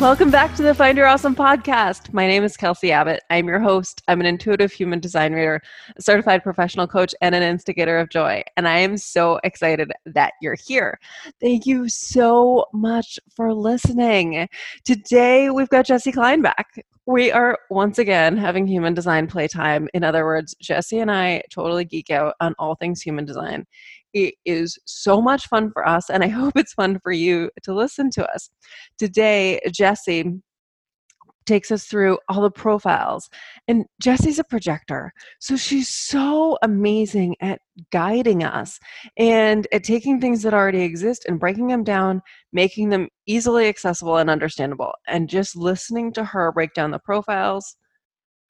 Welcome back to the Find Your Awesome podcast. My name is Kelsey Abbott. I'm your host. I'm an intuitive human design reader, a certified professional coach, and an instigator of joy. And I am so excited that you're here. Thank you so much for listening. Today, we've got Jessie Klein back. We are once again having human design playtime. In other words, Jessie and I totally geek out on all things human design. It is so much fun for us, and I hope it's fun for you to listen to us. Today, Jessie takes us through all the profiles. And Jessie's a projector. So she's so amazing at guiding us and at taking things that already exist and breaking them down, making them easily accessible and understandable. And just listening to her break down the profiles,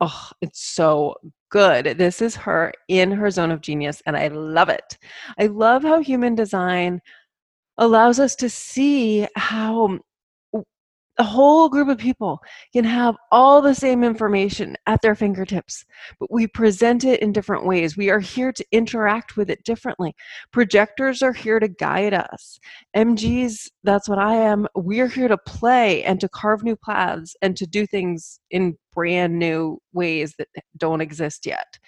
oh, it's so good. This is her in her zone of genius, and I love it. I love how human design allows us to see how a whole group of people can have all the same information at their fingertips, but we present it in different ways. We are here to interact with it differently. Projectors are here to guide us. MGs, that's what I am. We're here to play and to carve new paths and to do things in brand new ways that don't exist yet.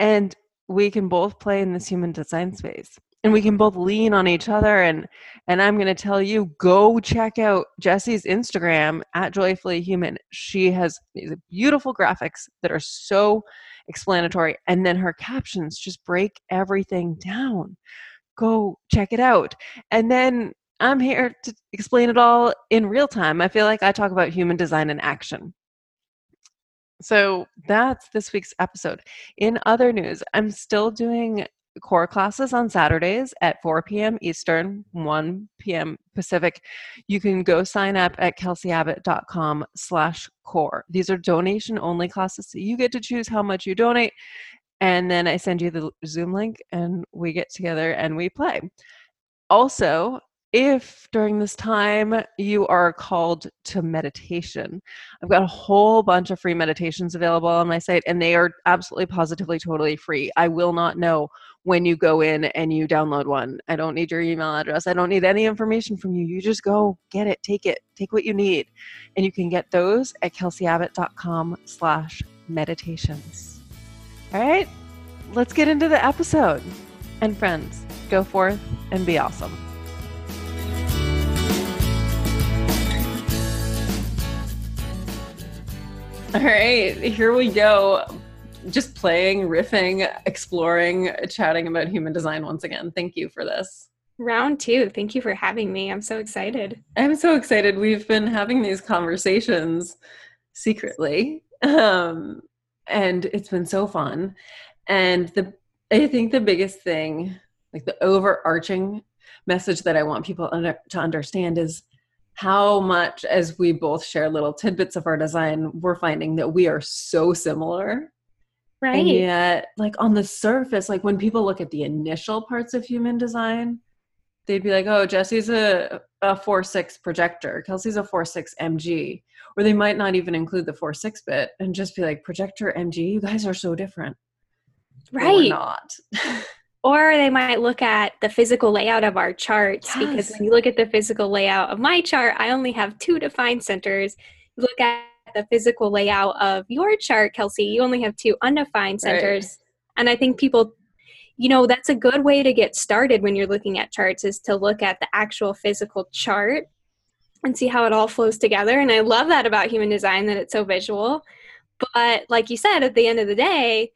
And we can both play in this human design space and we can both lean on each other and and i'm going to tell you go check out Jessie's instagram at joyfully human. She has these beautiful graphics that are so explanatory and then her captions just break everything down. Go check it out. And then i'm here to explain it all in real time. I feel like i talk about human design in action. So that's this week's episode. In other news, I'm still doing core classes on Saturdays at 4 p.m. Eastern, 1 p.m. Pacific. You can go sign up at kelseyabbott.com slash core. These are donation only classes, so you get to choose how much you donate. And then I send you the Zoom link and we get together and we play. Also, if during this time you are called to meditation, I've got a whole bunch of free meditations available on my site, and they are absolutely positively totally free. I will not know when you go in and you download one. I don't need your email address. I don't need any information from you. You just go get it, take it, take what you need. And you can get those at kelseyabbott.com slash meditations. All right, let's get into the episode. And friends, go forth and be awesome. All right, here we go just playing, riffing, exploring, chatting about human design once again. Thank you for this. Round two. Thank you for having me. I'm so excited. I'm so excited. We've been having these conversations secretly, um, and it's been so fun. And the I think the biggest thing, like the overarching message that I want people under, to understand is how much as we both share little tidbits of our design, we're finding that we are so similar Right. And yet, like on the surface, like when people look at the initial parts of human design, they'd be like, oh, Jessie's a, a 4 6 projector, Kelsey's a 4 6 MG. Or they might not even include the 4 6 bit and just be like, projector MG, you guys are so different. Right. not. or they might look at the physical layout of our charts yes. because when you look at the physical layout of my chart, I only have two defined centers. You look at the physical layout of your chart, Kelsey, you only have two undefined centers. Right. And I think people, you know, that's a good way to get started when you're looking at charts is to look at the actual physical chart and see how it all flows together. And I love that about human design that it's so visual. But like you said, at the end of the day,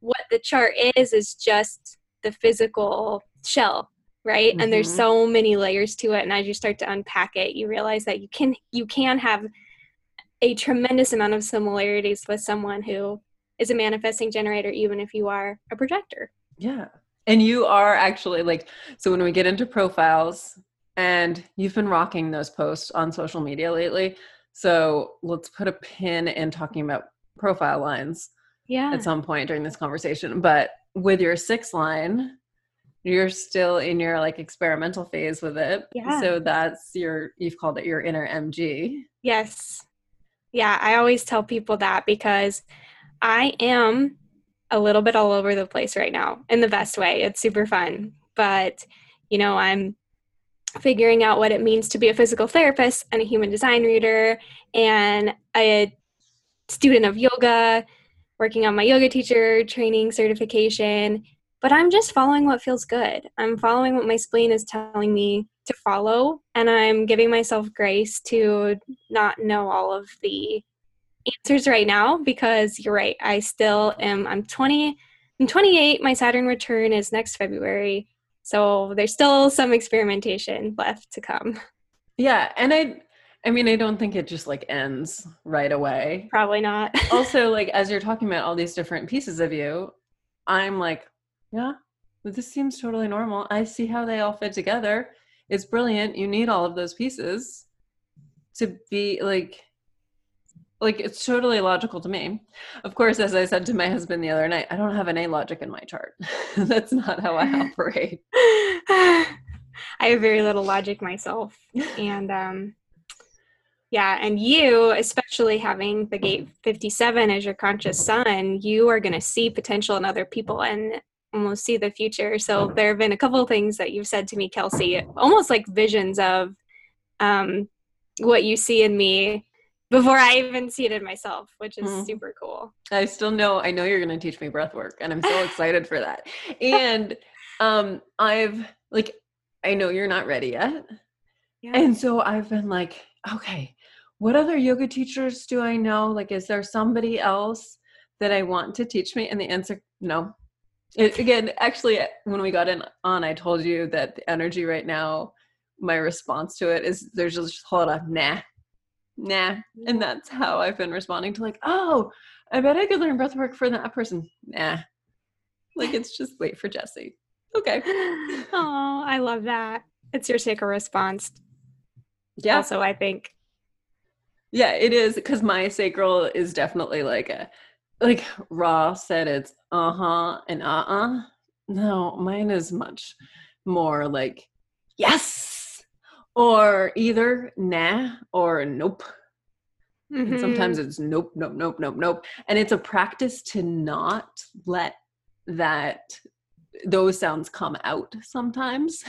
what the chart is is just the physical shell right mm-hmm. and there's mm-hmm. so many layers to it and as you start to unpack it you realize that you can you can have a tremendous amount of similarities with someone who is a manifesting generator, even if you are a projector. Yeah. And you are actually like, so when we get into profiles, and you've been rocking those posts on social media lately. So let's put a pin in talking about profile lines yeah. at some point during this conversation. But with your six line, you're still in your like experimental phase with it. Yeah. So that's your, you've called it your inner MG. Yes. Yeah, I always tell people that because I am a little bit all over the place right now in the best way. It's super fun. But, you know, I'm figuring out what it means to be a physical therapist and a human design reader and a student of yoga, working on my yoga teacher training certification. But I'm just following what feels good. I'm following what my spleen is telling me to follow, and I'm giving myself grace to not know all of the answers right now because you're right. I still am, I'm 20, I'm 28. My Saturn return is next February. So there's still some experimentation left to come. Yeah, and I I mean, I don't think it just like ends right away. Probably not. also, like as you're talking about all these different pieces of you, I'm like, yeah, this seems totally normal. I see how they all fit together. It's brilliant. You need all of those pieces to be like like it's totally logical to me. Of course, as I said to my husband the other night, I don't have any logic in my chart. That's not how I operate. I have very little logic myself. And um yeah, and you, especially having the gate 57 as your conscious sun you are going to see potential in other people and almost see the future. So there have been a couple of things that you've said to me, Kelsey, almost like visions of um, what you see in me before I even see it in myself, which is mm. super cool. I still know I know you're going to teach me breath work and I'm so excited for that. And um I've like I know you're not ready yet. Yeah. And so I've been like, okay, what other yoga teachers do I know? Like is there somebody else that I want to teach me? And the answer no. It, again, actually when we got in on I told you that the energy right now my response to it is there's just a lot of nah nah. And that's how I've been responding to like, oh, I bet I could learn breath work for that person. Nah. Like it's just wait for Jessie. Okay. oh, I love that. It's your sacral response. Yeah. Also, I think. Yeah, it is because my sacral is definitely like a like Ra said it's uh-huh and uh-uh. No, mine is much more like yes or either nah or nope. Mm-hmm. And sometimes it's nope, nope, nope, nope, nope. And it's a practice to not let that those sounds come out sometimes.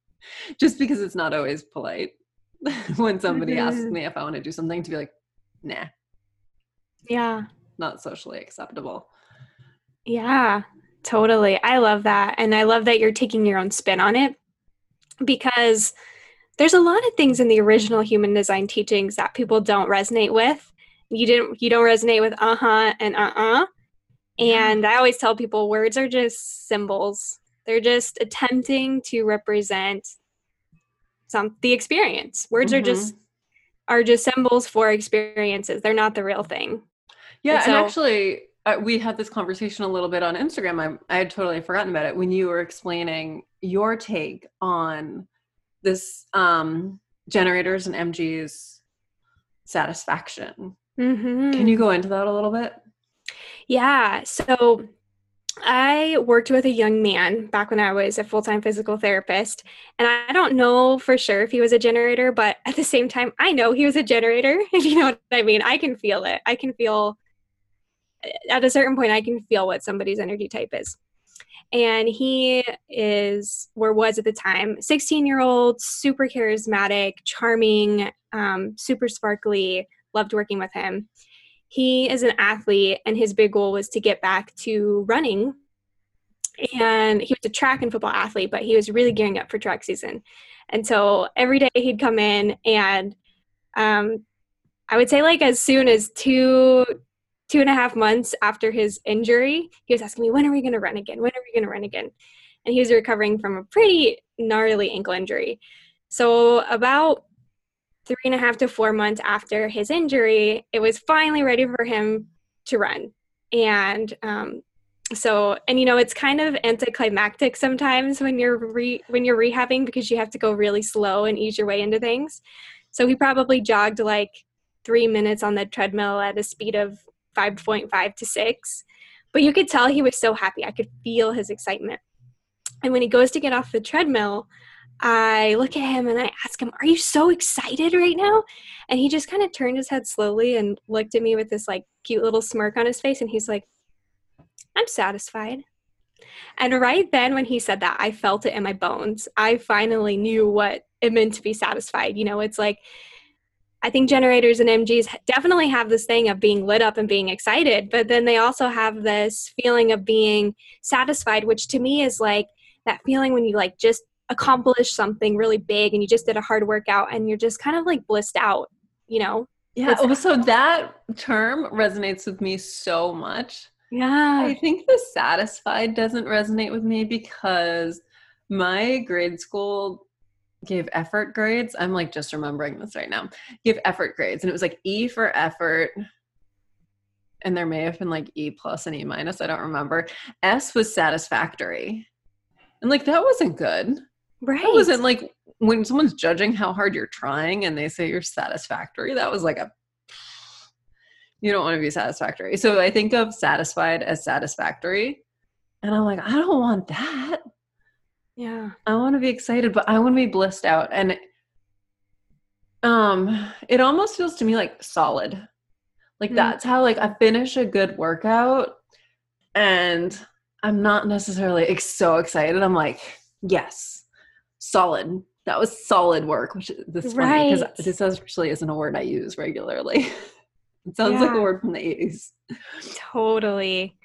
Just because it's not always polite when somebody mm-hmm. asks me if I want to do something to be like, nah. Yeah. Not socially acceptable. Yeah, totally. I love that. And I love that you're taking your own spin on it because there's a lot of things in the original human design teachings that people don't resonate with. You didn't you don't resonate with uh-huh and uh-uh. And I always tell people words are just symbols. They're just attempting to represent some the experience. Words mm-hmm. are just are just symbols for experiences. They're not the real thing. Yeah, and, so, and actually uh, we had this conversation a little bit on Instagram. I, I had totally forgotten about it when you were explaining your take on this um, generators and MG's satisfaction. Mm-hmm. Can you go into that a little bit? Yeah. So I worked with a young man back when I was a full time physical therapist. And I don't know for sure if he was a generator, but at the same time, I know he was a generator. If you know what I mean, I can feel it. I can feel, at a certain point, I can feel what somebody's energy type is. And he is or was at the time 16 year old super charismatic charming um, super sparkly loved working with him. He is an athlete and his big goal was to get back to running. And he was a track and football athlete but he was really gearing up for track season. And so every day he'd come in and um, i would say like as soon as two two and a half months after his injury, he was asking me, when are we going to run again? When are we going to run again? And he was recovering from a pretty gnarly ankle injury. So, about three and a half to four months after his injury, it was finally ready for him to run. And um, so, and you know, it's kind of anticlimactic sometimes when you're re- when you're rehabbing because you have to go really slow and ease your way into things. So he probably jogged like three minutes on the treadmill at a speed of 5.5 to 6. But you could tell he was so happy. I could feel his excitement. And when he goes to get off the treadmill, I look at him and I ask him, Are you so excited right now? And he just kind of turned his head slowly and looked at me with this like cute little smirk on his face. And he's like, I'm satisfied. And right then, when he said that, I felt it in my bones. I finally knew what it meant to be satisfied. You know, it's like, I think generators and MGs definitely have this thing of being lit up and being excited, but then they also have this feeling of being satisfied, which to me is like that feeling when you like just accomplish something really big and you just did a hard workout and you're just kind of like blissed out, you know? Yeah. Oh, so that term resonates with me so much. Yeah. I think the satisfied doesn't resonate with me because my grade school gave effort grades. I'm like just remembering this right now. Give effort grades. And it was like E for effort. And there may have been like E plus and E minus. I don't remember. S was satisfactory. And like that wasn't good. Right. That wasn't like when someone's judging how hard you're trying and they say you're satisfactory, that was like a you don't want to be satisfactory. So I think of satisfied as satisfactory. And I'm like, I don't want that. Yeah. I want to be excited, but I want to be blissed out. And um it almost feels to me like solid. Like mm. that's how like I finish a good workout and I'm not necessarily like, so excited. I'm like, yes, solid. That was solid work, which this right. because this actually isn't a word I use regularly. it sounds yeah. like a word from the 80s. Totally.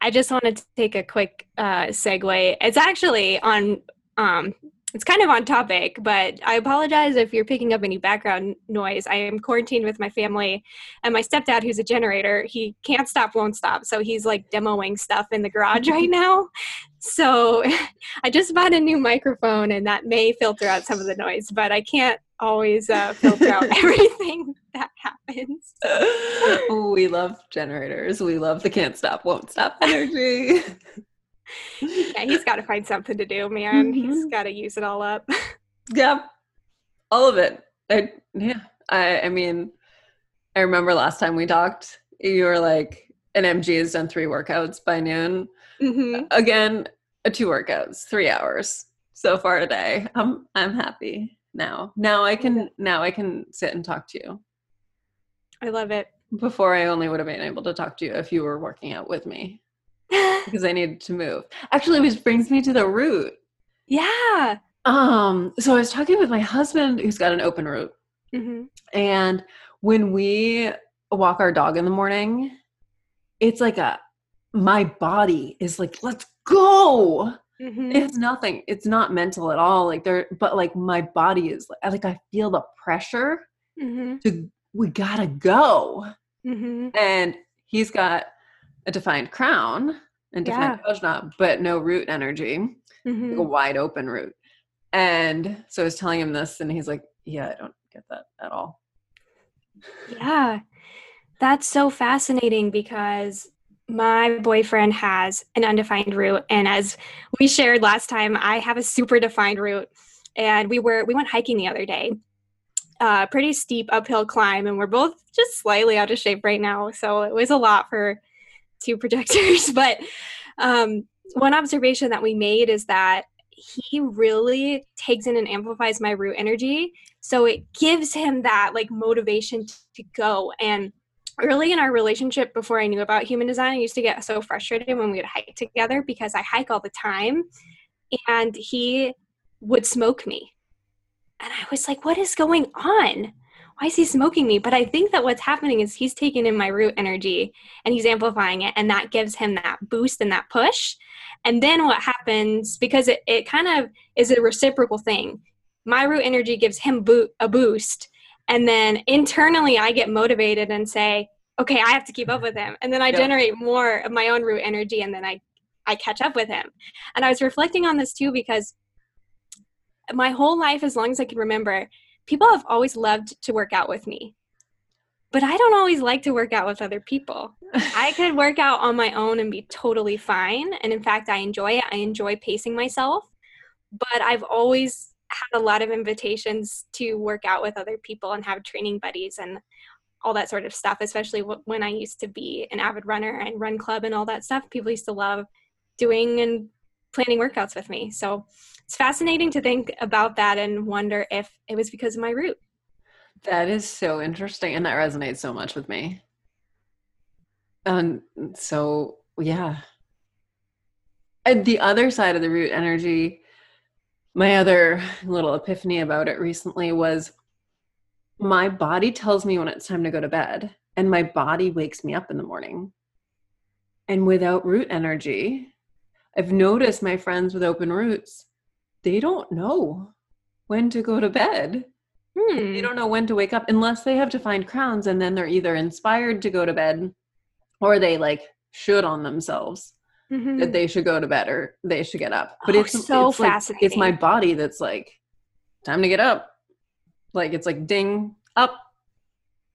I just wanted to take a quick uh, segue. It's actually on um, it's kind of on topic, but I apologize if you're picking up any background noise. I am quarantined with my family, and my stepdad, who's a generator, he can't stop, won't stop. So he's like demoing stuff in the garage right now. So I just bought a new microphone, and that may filter out some of the noise, but I can't always uh, filter out everything that happens. we love generators. We love the can't stop, won't stop energy yeah, he's got to find something to do, man. Mm-hmm. He's got to use it all up. yeah, all of it. I, yeah, I, I mean, I remember last time we talked, you were like, an MG has done three workouts by noon. Mm-hmm. Again, two workouts, three hours so far today. I'm I'm happy now. Now I can now I can sit and talk to you. I love it. Before I only would have been able to talk to you if you were working out with me because I needed to move. Actually, which brings me to the root. Yeah. Um. So I was talking with my husband, who's got an open root, mm-hmm. and when we walk our dog in the morning, it's like a my body is like, let's go. Mm-hmm. It's nothing. It's not mental at all. Like there, but like my body is like, like I feel the pressure mm-hmm. to we gotta go. Mm-hmm. And he's got a defined crown and defined yeah. Ajna, but no root energy, mm-hmm. like a wide open root. And so I was telling him this, and he's like, "Yeah, I don't get that at all." Yeah, that's so fascinating because my boyfriend has an undefined root, and as we shared last time, I have a super defined root. And we were we went hiking the other day, uh, pretty steep uphill climb, and we're both just slightly out of shape right now. So it was a lot for two projectors. but um, one observation that we made is that he really takes in and amplifies my root energy. So it gives him that like motivation to go. And early in our relationship, before I knew about human design, I used to get so frustrated when we would hike together because I hike all the time and he would smoke me. And I was like, what is going on? why is he smoking me? But I think that what's happening is he's taking in my root energy and he's amplifying it, and that gives him that boost and that push. And then what happens, because it, it kind of is a reciprocal thing, my root energy gives him bo- a boost. And then internally, I get motivated and say, okay, I have to keep up with him. And then I yep. generate more of my own root energy, and then I, I catch up with him. And I was reflecting on this too because my whole life, as long as I can remember, people have always loved to work out with me but I don't always like to work out with other people. I could work out on my own and be totally fine. And in fact, I enjoy it. I enjoy pacing myself. But I've always had a lot of invitations to work out with other people and have training buddies and all that sort of stuff, especially when I used to be an avid runner and run club and all that stuff. People used to love doing and planning workouts with me. So it's fascinating to think about that and wonder if it was because of my root. That is so interesting. And that resonates so much with me. And so, yeah. And the other side of the root energy, my other little epiphany about it recently was my body tells me when it's time to go to bed, and my body wakes me up in the morning. And without root energy, I've noticed my friends with open roots, they don't know when to go to bed. Hmm. They don't know when to wake up unless they have defined crowns, and then they're either inspired to go to bed or they like should on themselves Mhm. that they should go to bed or they should get up. But Oh, it's so it's like- it's my body that's like, time to get up. Like it's like ding up.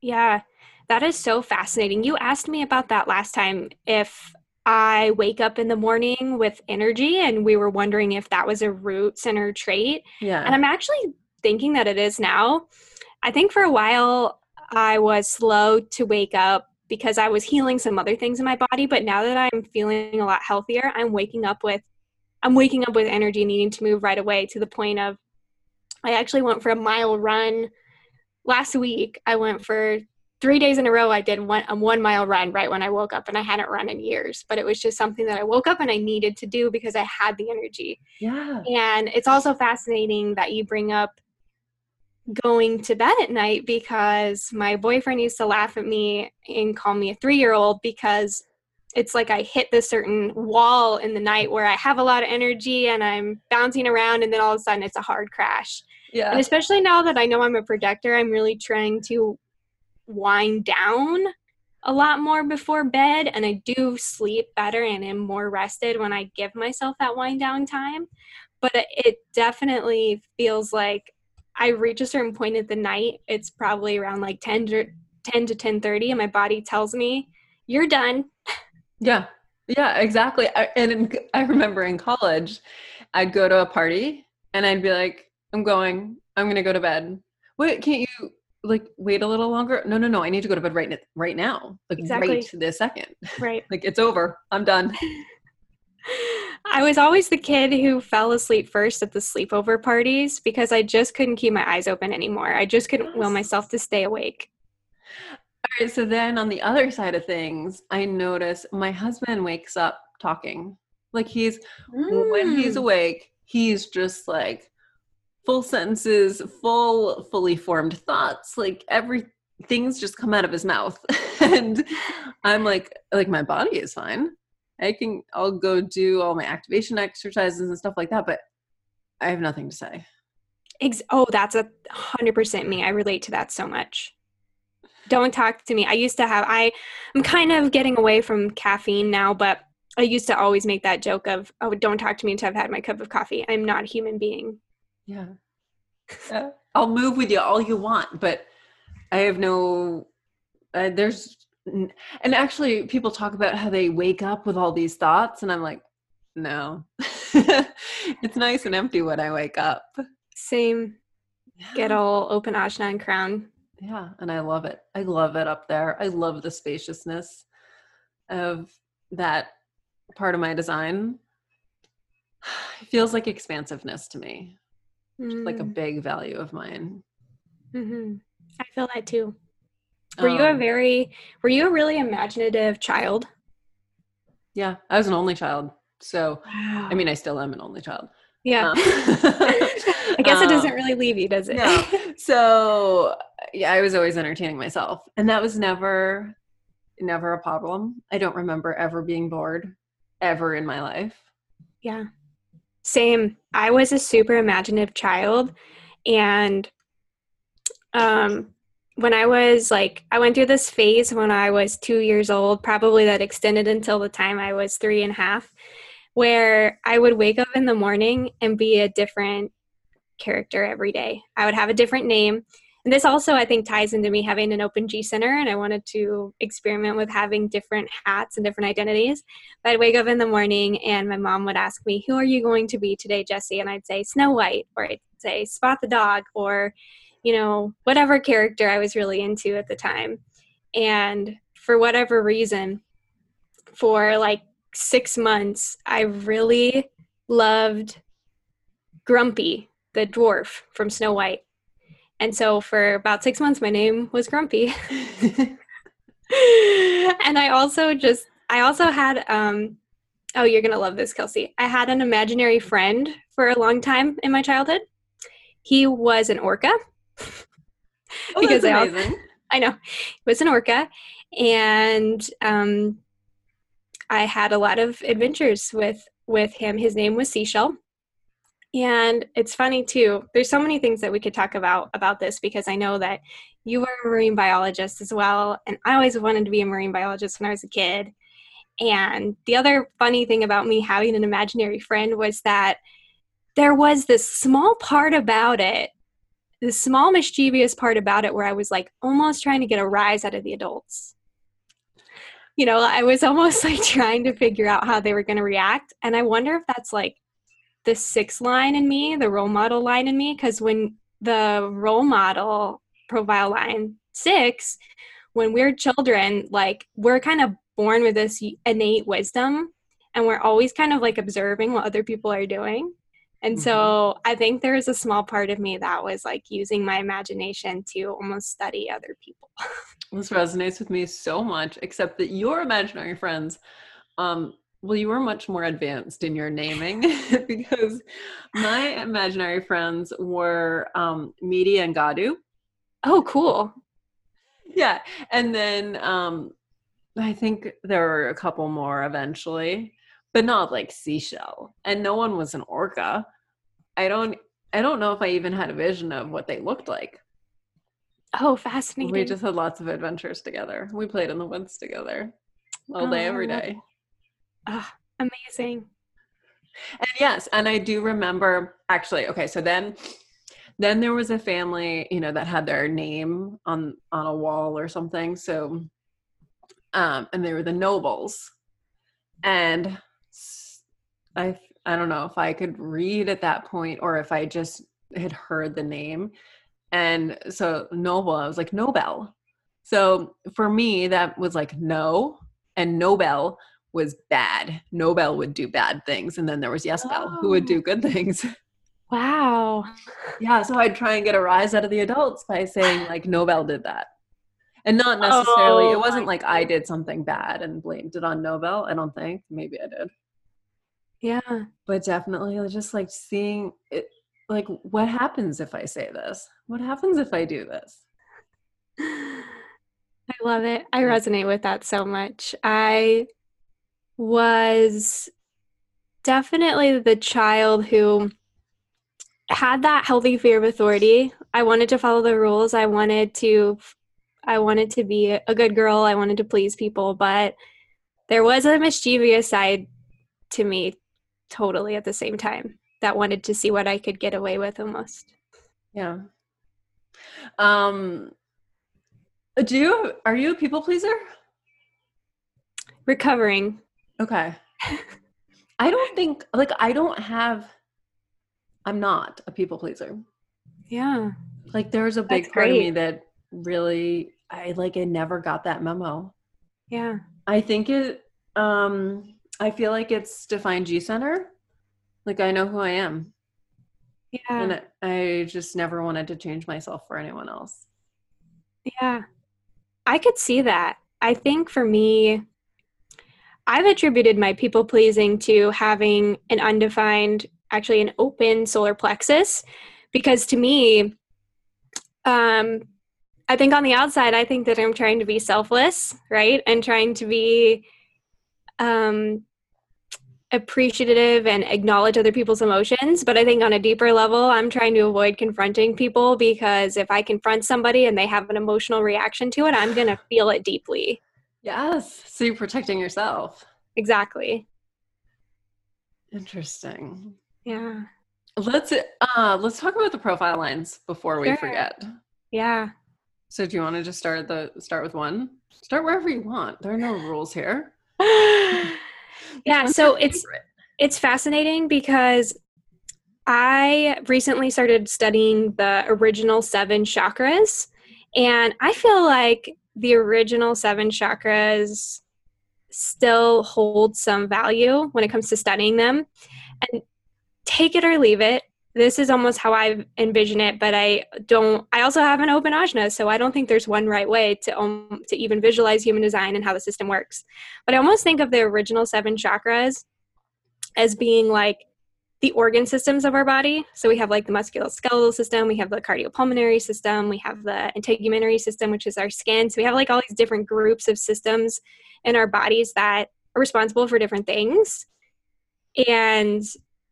Yeah, that is so fascinating. You asked me about that last time if I wake up in the morning with energy, and we were wondering if that was a root center trait. Yeah. And I'm actually thinking that it is now. I think for a while I was slow to wake up because I was healing some other things in my body, but now that I'm feeling a lot healthier, I'm waking up with I'm waking up with energy needing to move right away to the point of I actually went for a mile run last week. I went for 3 days in a row I did one a 1 mile run right when I woke up and I hadn't run in years, but it was just something that I woke up and I needed to do because I had the energy. yeah. And it's also fascinating that you bring up going to bed at night because my boyfriend used to laugh at me and call me a three year old because it's like I hit this certain wall in the night where I have a lot of energy and I'm bouncing around, and then all of a sudden it's a hard crash. Yeah. And especially now that I know I'm a projector, I'm really trying to wind down a lot more before bed. And I do sleep better and am more rested when I give myself that wind down time. But it- it definitely feels like I reach a certain point at the night. It's probably around like 10 to 10 to 10:30 and my body tells me, "You're done." Yeah. Yeah, exactly. I, and in, I remember in college, I'd go to a party and I'd be like, I'm going, I'm going to go to bed. Wait, can't you like wait a little longer? No, no, no. I need to go to bed right, right now. Like Exactly. right this second. Right. Like it's over. I'm done. I was always the kid who fell asleep first at the sleepover parties because I just couldn't keep my eyes open anymore. I just couldn't will myself to stay awake. All right, so then on the other side of things, I notice my husband wakes up talking. Like he's when he's Mm. awake, he's just like full sentences, full fully formed thoughts, like every things just come out of his mouth. and I'm like like my body is fine. I can I'll go do all my activation exercises and stuff like that, but I have nothing to say. Ex- oh, that's a hundred percent me. I relate to that so much. Don't talk to me. I used to have I I'm kind of getting away from caffeine now, but I used to always make that joke of, oh, don't talk to me until I've had my cup of coffee. I'm not a human being. Yeah. Yeah. I'll move with you all you want, but I have no, uh, there's, and actually people talk about how they wake up with all these thoughts, and I'm like, no. it's nice and empty when I wake up. Same. Get all open Ajna and crown. Yeah, and I love it. I love it up there. I love the spaciousness of that part of my design. It feels like expansiveness to me, like a Mm. big value of mine. hmm I feel that too. Were you a Um, very, were you a really imaginative child? Yeah, I was an only child. So, Wow. I mean, I still am an only child. yeah. Um, I guess it doesn't um, really leave you, does it? no. So, yeah, I was always entertaining myself. And that was never, never a problem. I don't remember ever being bored ever in my life. yeah. Same. I was a super imaginative child. And um, when I was like, I went through this phase when I was two years old, probably that extended until the time I was three and a half, where I would wake up in the morning and be a different character every day. I would have a different name. And this also, I think, ties into me having an open G center, and I wanted to experiment with having different hats and different identities. But I'd wake up in the morning, and my mom would ask me, "Who are you going to be today, Jessie?" And I'd say Snow White, or I'd say Spot the dog, or you know, whatever character I was really into at the time. And for whatever reason, for like six months, I really loved Grumpy, the dwarf from Snow White. And so for about six months, my name was Grumpy. and I also just, I also had um, Oh, you're going to love this, Kelsey. I had an imaginary friend for a long time in my childhood. He was an orca. Oh, because that's amazing. I, I know. He was an orca. And um, I had a lot of adventures with with him. His name was Seashell. And it's funny too. There's so many things that we could talk about about this because I know that you were a marine biologist as well, and I always wanted to be a marine biologist when I was a kid. And the other funny thing about me having an imaginary friend was that there was this small part about it, this small mischievous part about it where I was like almost trying to get a rise out of the adults. You know, I was almost like trying to figure out how they were going to react. And I wonder if that's like the six line in me, the role model line in me, because when the role model profile line six, when we're children, like we're kind of born with this innate wisdom and we're always kind of like observing what other people are doing. And mm-hmm. so I think there's a small part of me that was like using my imagination to almost study other people. this resonates with me so much, except that your imaginary friends um, well, you were much more advanced in your naming because my imaginary friends were um, Midi and Gadu. Oh, cool. Yeah. And then um, I think there were a couple more eventually, but not like seashell. And no one was an orca. I don't I don't know if I even had a vision of what they looked like. Oh, fascinating. We just had lots of adventures together. We played in the woods together all day, oh, every day. Oh, amazing. And yes, and I do remember actually, okay, so then then there was a family, you know, that had their name on on a wall or something. So um and they were the nobles. And I I don't know if I could read at that point or if I just had heard the name. And so Noble, I was like Nobel. So for me, that was like no, and Nobel was bad. Nobel would do bad things, and then there was Yes Bell oh. who would do oh. good things. Wow. Yeah, so I'd try and get a rise out of the adults by saying like Nobel did that. And not necessarily, oh, it wasn't like I did something bad and blamed it on Nobel. I don't think. Maybe I did. Yeah. But definitely just like seeing it like what happens if I say this? What happens if I do this? I love it. I resonate with that so much. I was definitely the child who had that healthy fear of authority. I wanted to follow the rules. I wanted to I wanted to be a good girl. I wanted to please people, but there was a mischievous side to me totally at the same time that wanted to see what I could get away with almost. Yeah. Um do you are you a people pleaser? Recovering. Okay. I don't think like I don't have I'm not a people pleaser. Yeah. Like there's a big That's part great. of me that really I like I never got that memo. Yeah. I think it um I feel like it's defined G center. Like I know who I am. Yeah. And I just never wanted to change myself for anyone else. Yeah. I could see that. I think for me I've attributed my people pleasing to having an undefined, actually an open solar plexus, because to me, um, I think on the outside, I think that I'm trying to be selfless, right, and trying to be um, appreciative and acknowledge other people's emotions. But I think on a deeper level, I'm trying to avoid confronting people because if I confront somebody and they have an emotional reaction to it, I'm going to feel it deeply. Yes. So you're protecting yourself. Exactly. Interesting. Yeah. Let's uh let's talk about the profile lines before we sure. forget. Yeah. So do you want to just start the start with one? Start wherever you want. There are no rules here. yeah, so it's it's fascinating because I recently started studying the original 7 chakras and I feel like the original seven chakras still hold some value when it comes to studying them. And take it or leave it. This is almost how I envision it, but I don't. I also have an open ajna, so I don't think there's one right way to um, to even visualize human design and how the system works. But I almost think of the original seven chakras as being like the organ systems of our body. So we have like the musculoskeletal system, we have the cardiopulmonary system, we have the integumentary system, which is our skin. So we have like all these different groups of systems in our bodies that are responsible for different things. And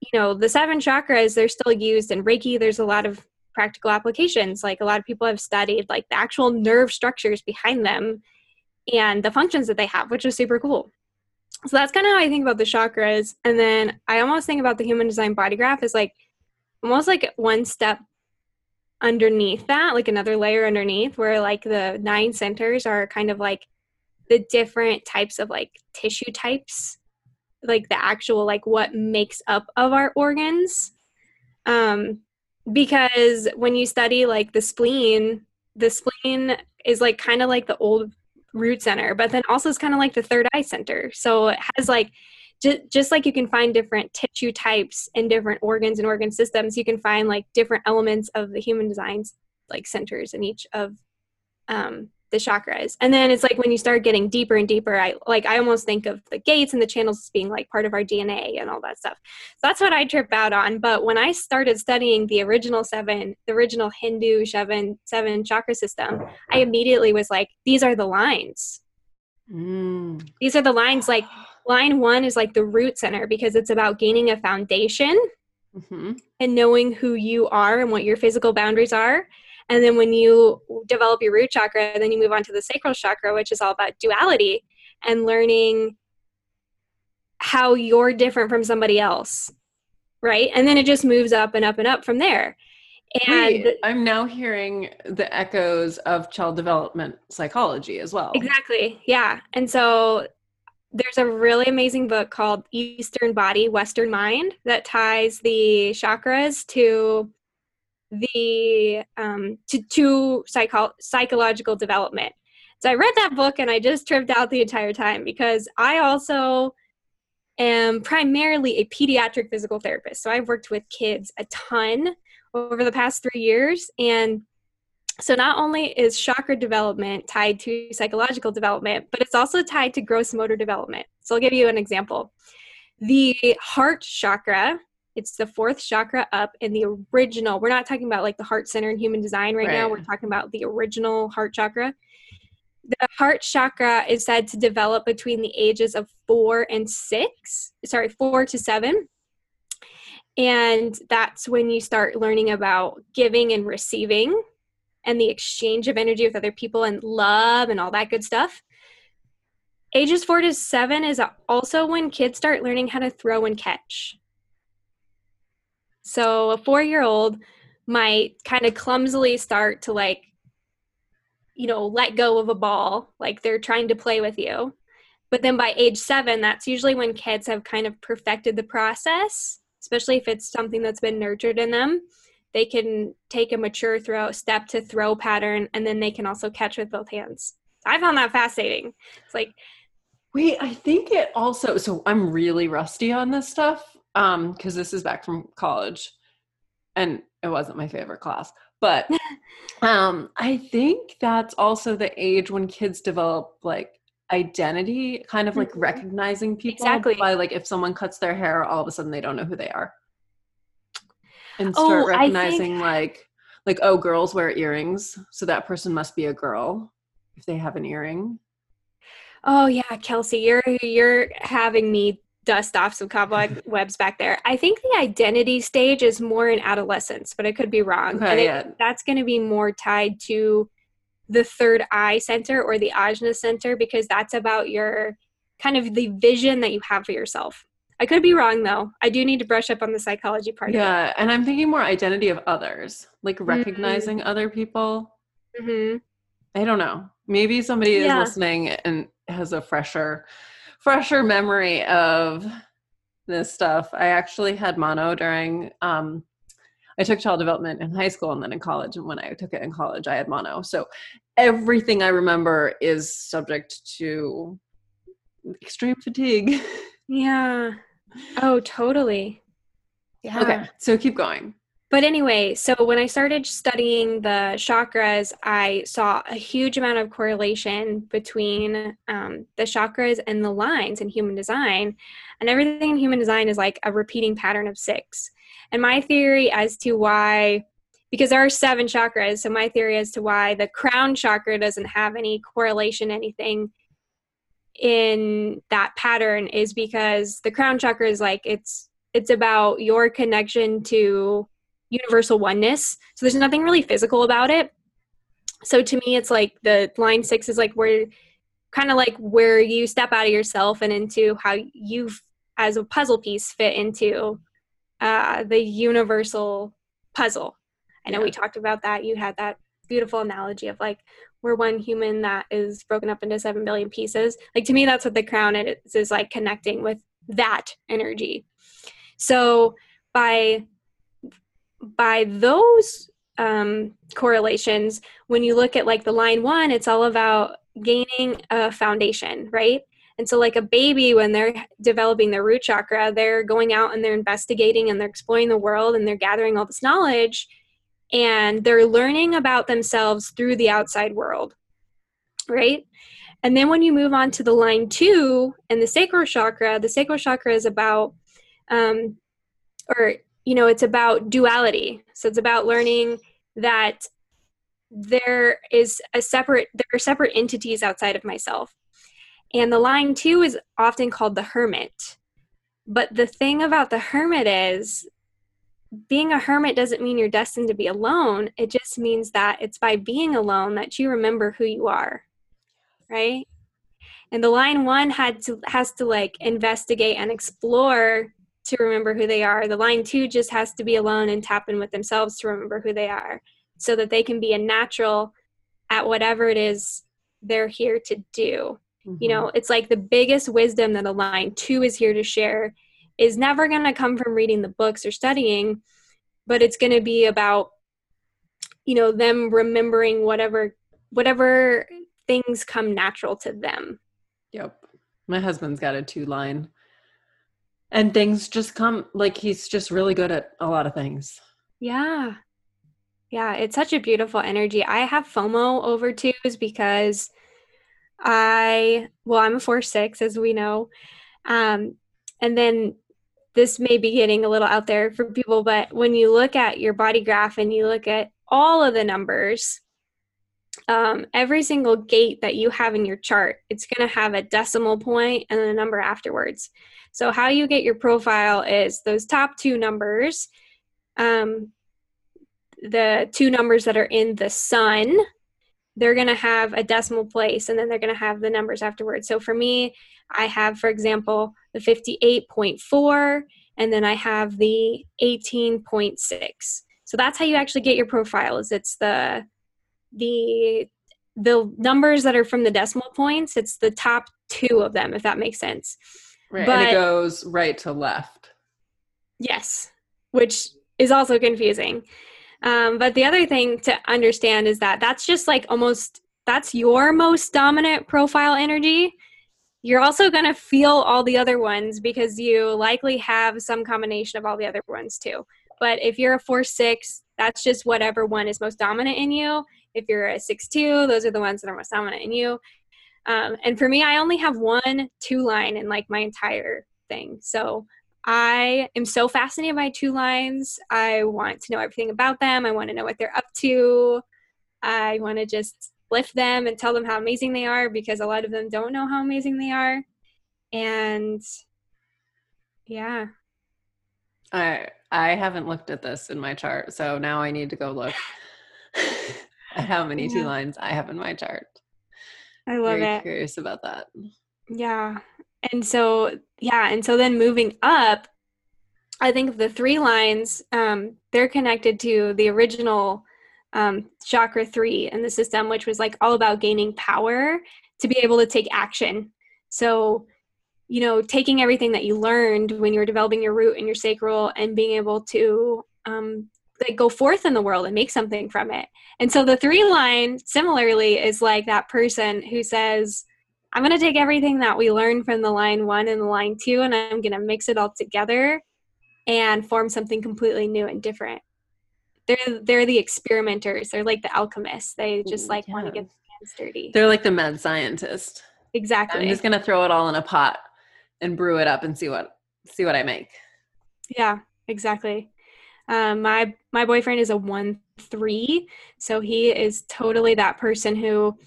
you know, the seven chakras, they're still used in Reiki. There's a lot of practical applications. Like a lot of people have studied like the actual nerve structures behind them and the functions that they have, which is super cool. So that's kind of how I think about the chakras. And then I almost think about the human design body graph as like almost like one step underneath that, like another layer underneath, where like the nine centers are kind of like the different types of like tissue types like the actual like what makes up of our organs um because when you study like the spleen the spleen is like kind of like the old root center but then also it's kind of like the third eye center. So it has like just, just like you can find different tissue types in different organs and organ systems you can find like different elements of the human designs like centers in each of um, the chakras. And then it's like when you start getting deeper and deeper, I like I almost think of the gates and the channels as being like part of our DNA and all that stuff. So that's what I trip out on. But when I started studying the original seven, the original Hindu seven seven chakra system, I immediately was like, these are the lines. Mm. These are the lines like line one is like the root center because it's about gaining a foundation mm-hmm. and knowing who you are and what your physical boundaries are and then when you develop your root chakra, then you move on to the sacral chakra, which is all about duality and learning how you're different from somebody else. Right. And then it just moves up and up and up from there. And Wait, I'm now hearing the echoes of child development psychology as well. Exactly. Yeah. And so there's a really amazing book called Eastern Body, Western Mind that ties the chakras to the um, to, to psycho- psychological development. So I read that book and I just tripped out the entire time because I also am primarily a pediatric physical therapist. So I've worked with kids a ton over the past three years. And so not only is chakra development tied to psychological development, but it's also tied to gross motor development. So I'll give you an example. The heart chakra it's the fourth chakra up in the original. We're not talking about like the heart center in human design right, right, now. We're talking about the original heart chakra. The heart chakra is said to develop between the ages of four and six, sorry, four to seven. And that's when you start learning about giving and receiving and the exchange of energy with other people and love and all that good stuff. Ages four to seven is also when kids start learning how to throw and catch. So a four year old might kind of clumsily start to like, you know, let go of a ball, like they're trying to play with you. But then by age seven, that's usually when kids have kind of perfected the process, especially if it's something that's been nurtured in them. They can take a mature throw step to throw pattern, and then they can also catch with both hands. I found that fascinating. It's like, wait, I think it also, so I'm really rusty on this stuff um because this is back from college and it wasn't my favorite class but um i think that's also the age when kids develop like identity kind of like mm-hmm. recognizing people exactly. by like if someone cuts their hair all of a sudden they don't know who they are. And start oh, recognizing think... like like oh girls wear earrings so that person must be a girl if they have an earring. Oh yeah kelsey you're you're having me dust off some cobwebs back there. I think the identity stage is more in adolescence, but I could be wrong. Okay, yeah. that's going to be more tied to the third eye center or the ajna center because that's about your kind of the vision that you have for yourself. I could be wrong though. I do need to brush up on the psychology part. Yeah, and I'm thinking more identity of others, like mm-hmm. recognizing mm-hmm. other people. Mm-hmm. I don't know. Maybe somebody is listening and has a fresher fresher memory of this stuff. I actually had mono during um, I took child development in high school and then in college. And when I took it in college, I had mono. So everything I remember is subject to extreme fatigue. Yeah. Oh, totally. Yeah. Okay. So keep going. But anyway, so when I started studying the chakras, I saw a huge amount of correlation between um, the chakras and the lines in human design. And everything in human design is like a repeating pattern of six. And my theory as to why, because there are seven chakras, so my theory as to why the crown chakra doesn't have any correlation, anything in that pattern is because the crown chakra is like it's it's about your connection to universal oneness. So there's nothing really physical about it. So to me, it's like the line six is like where kind of like where you step out of yourself and into how you as a puzzle piece fit into uh, the universal puzzle. I know yeah. we talked about that. You had that beautiful analogy of like we're one human that is broken up into seven billion pieces. Like to me, that's what the crown is, is like connecting with that energy. So by by those um, correlations, when you look at like the line one, it's all about gaining a foundation, right? And so, like a baby, when they're developing their root chakra, they're going out and they're investigating and they're exploring the world and they're gathering all this knowledge and they're learning about themselves through the outside world, right? And then when you move on to the line two and the sacral chakra, the sacral chakra is about, um, or you know it's about duality. So it's about learning that there is a separate there are separate entities outside of myself. And the line two is often called the hermit. But the thing about the hermit is being a hermit doesn't mean you're destined to be alone. It just means that it's by being alone that you remember who you are right? And the line one had to has to like investigate and explore to remember who they are. The line two just has to be alone and tap in with themselves to remember who they are so that they can be a natural at whatever it is they're here to do. Mm-hmm. You know, it's like the biggest wisdom that a line two is here to share is never going to come from reading the books or studying, but it's going to be about, you know, them remembering whatever, whatever things come natural to them. Yep. My husband's got a two line and things just come like he's just really good at a lot of things. Yeah. Yeah it's such a beautiful energy. I have fomo over twos because i well i'm a four six as we know. Um and then this may be getting a little out there for people but when you look at your body graph and you look at all of the numbers um, every single gate that you have in your chart it's going to have a decimal point and a number afterwards so, how you get your profile is those top two numbers, um, the two numbers that are in the sun, they're going to have a decimal place and then they're going to have the numbers afterwards. So, for me, I have, for example, the 58.4 and then I have the 18.6. So that's how you actually get your profile is it's the the the numbers that are from the decimal points, it's the top two of them, if that makes sense. Right. But, and it goes right to left. Yes, which is also confusing. Um, but the other thing to understand is that that's just like almost that's your most dominant profile energy. You're also going to feel all the other ones because you likely have some combination of all the other ones too. But if you're a 4 6, that's just whatever one is most dominant in you. If you're a 6 2, those are the ones that are most dominant in you. Um, and for me, I only have one two line in like my entire thing. So I am so fascinated by two lines. I want to know everything about them. I want to know what they're up to. I want to just lift them and tell them how amazing they are because a lot of them don't know how amazing they are. And yeah. I I haven't looked at this in my chart, so now I need to go look at how many yeah. two lines I have in my chart. I love Very it. Curious about that. Yeah. And so yeah, and so then moving up, I think the three lines, um, they're connected to the original um, chakra three in the system, which was like all about gaining power to be able to take action. So, you know, taking everything that you learned when you were developing your root and your sacral and being able to um, like go forth in the world and make something from it. And so the three line similarly is like that person who says, I'm going to take everything that we learned from the line one and the line two, and I'm going to mix it all together and form something completely new and different. they're they're the experimenters. They're like the alchemists. They just like yeah. want to get their hands dirty. They're like the mad scientist. Exactly. I'm just gonna throw it all in a pot and brew it up and see what see what I make. Yeah, exactly. Um, my my boyfriend is a one three, so he is totally that person who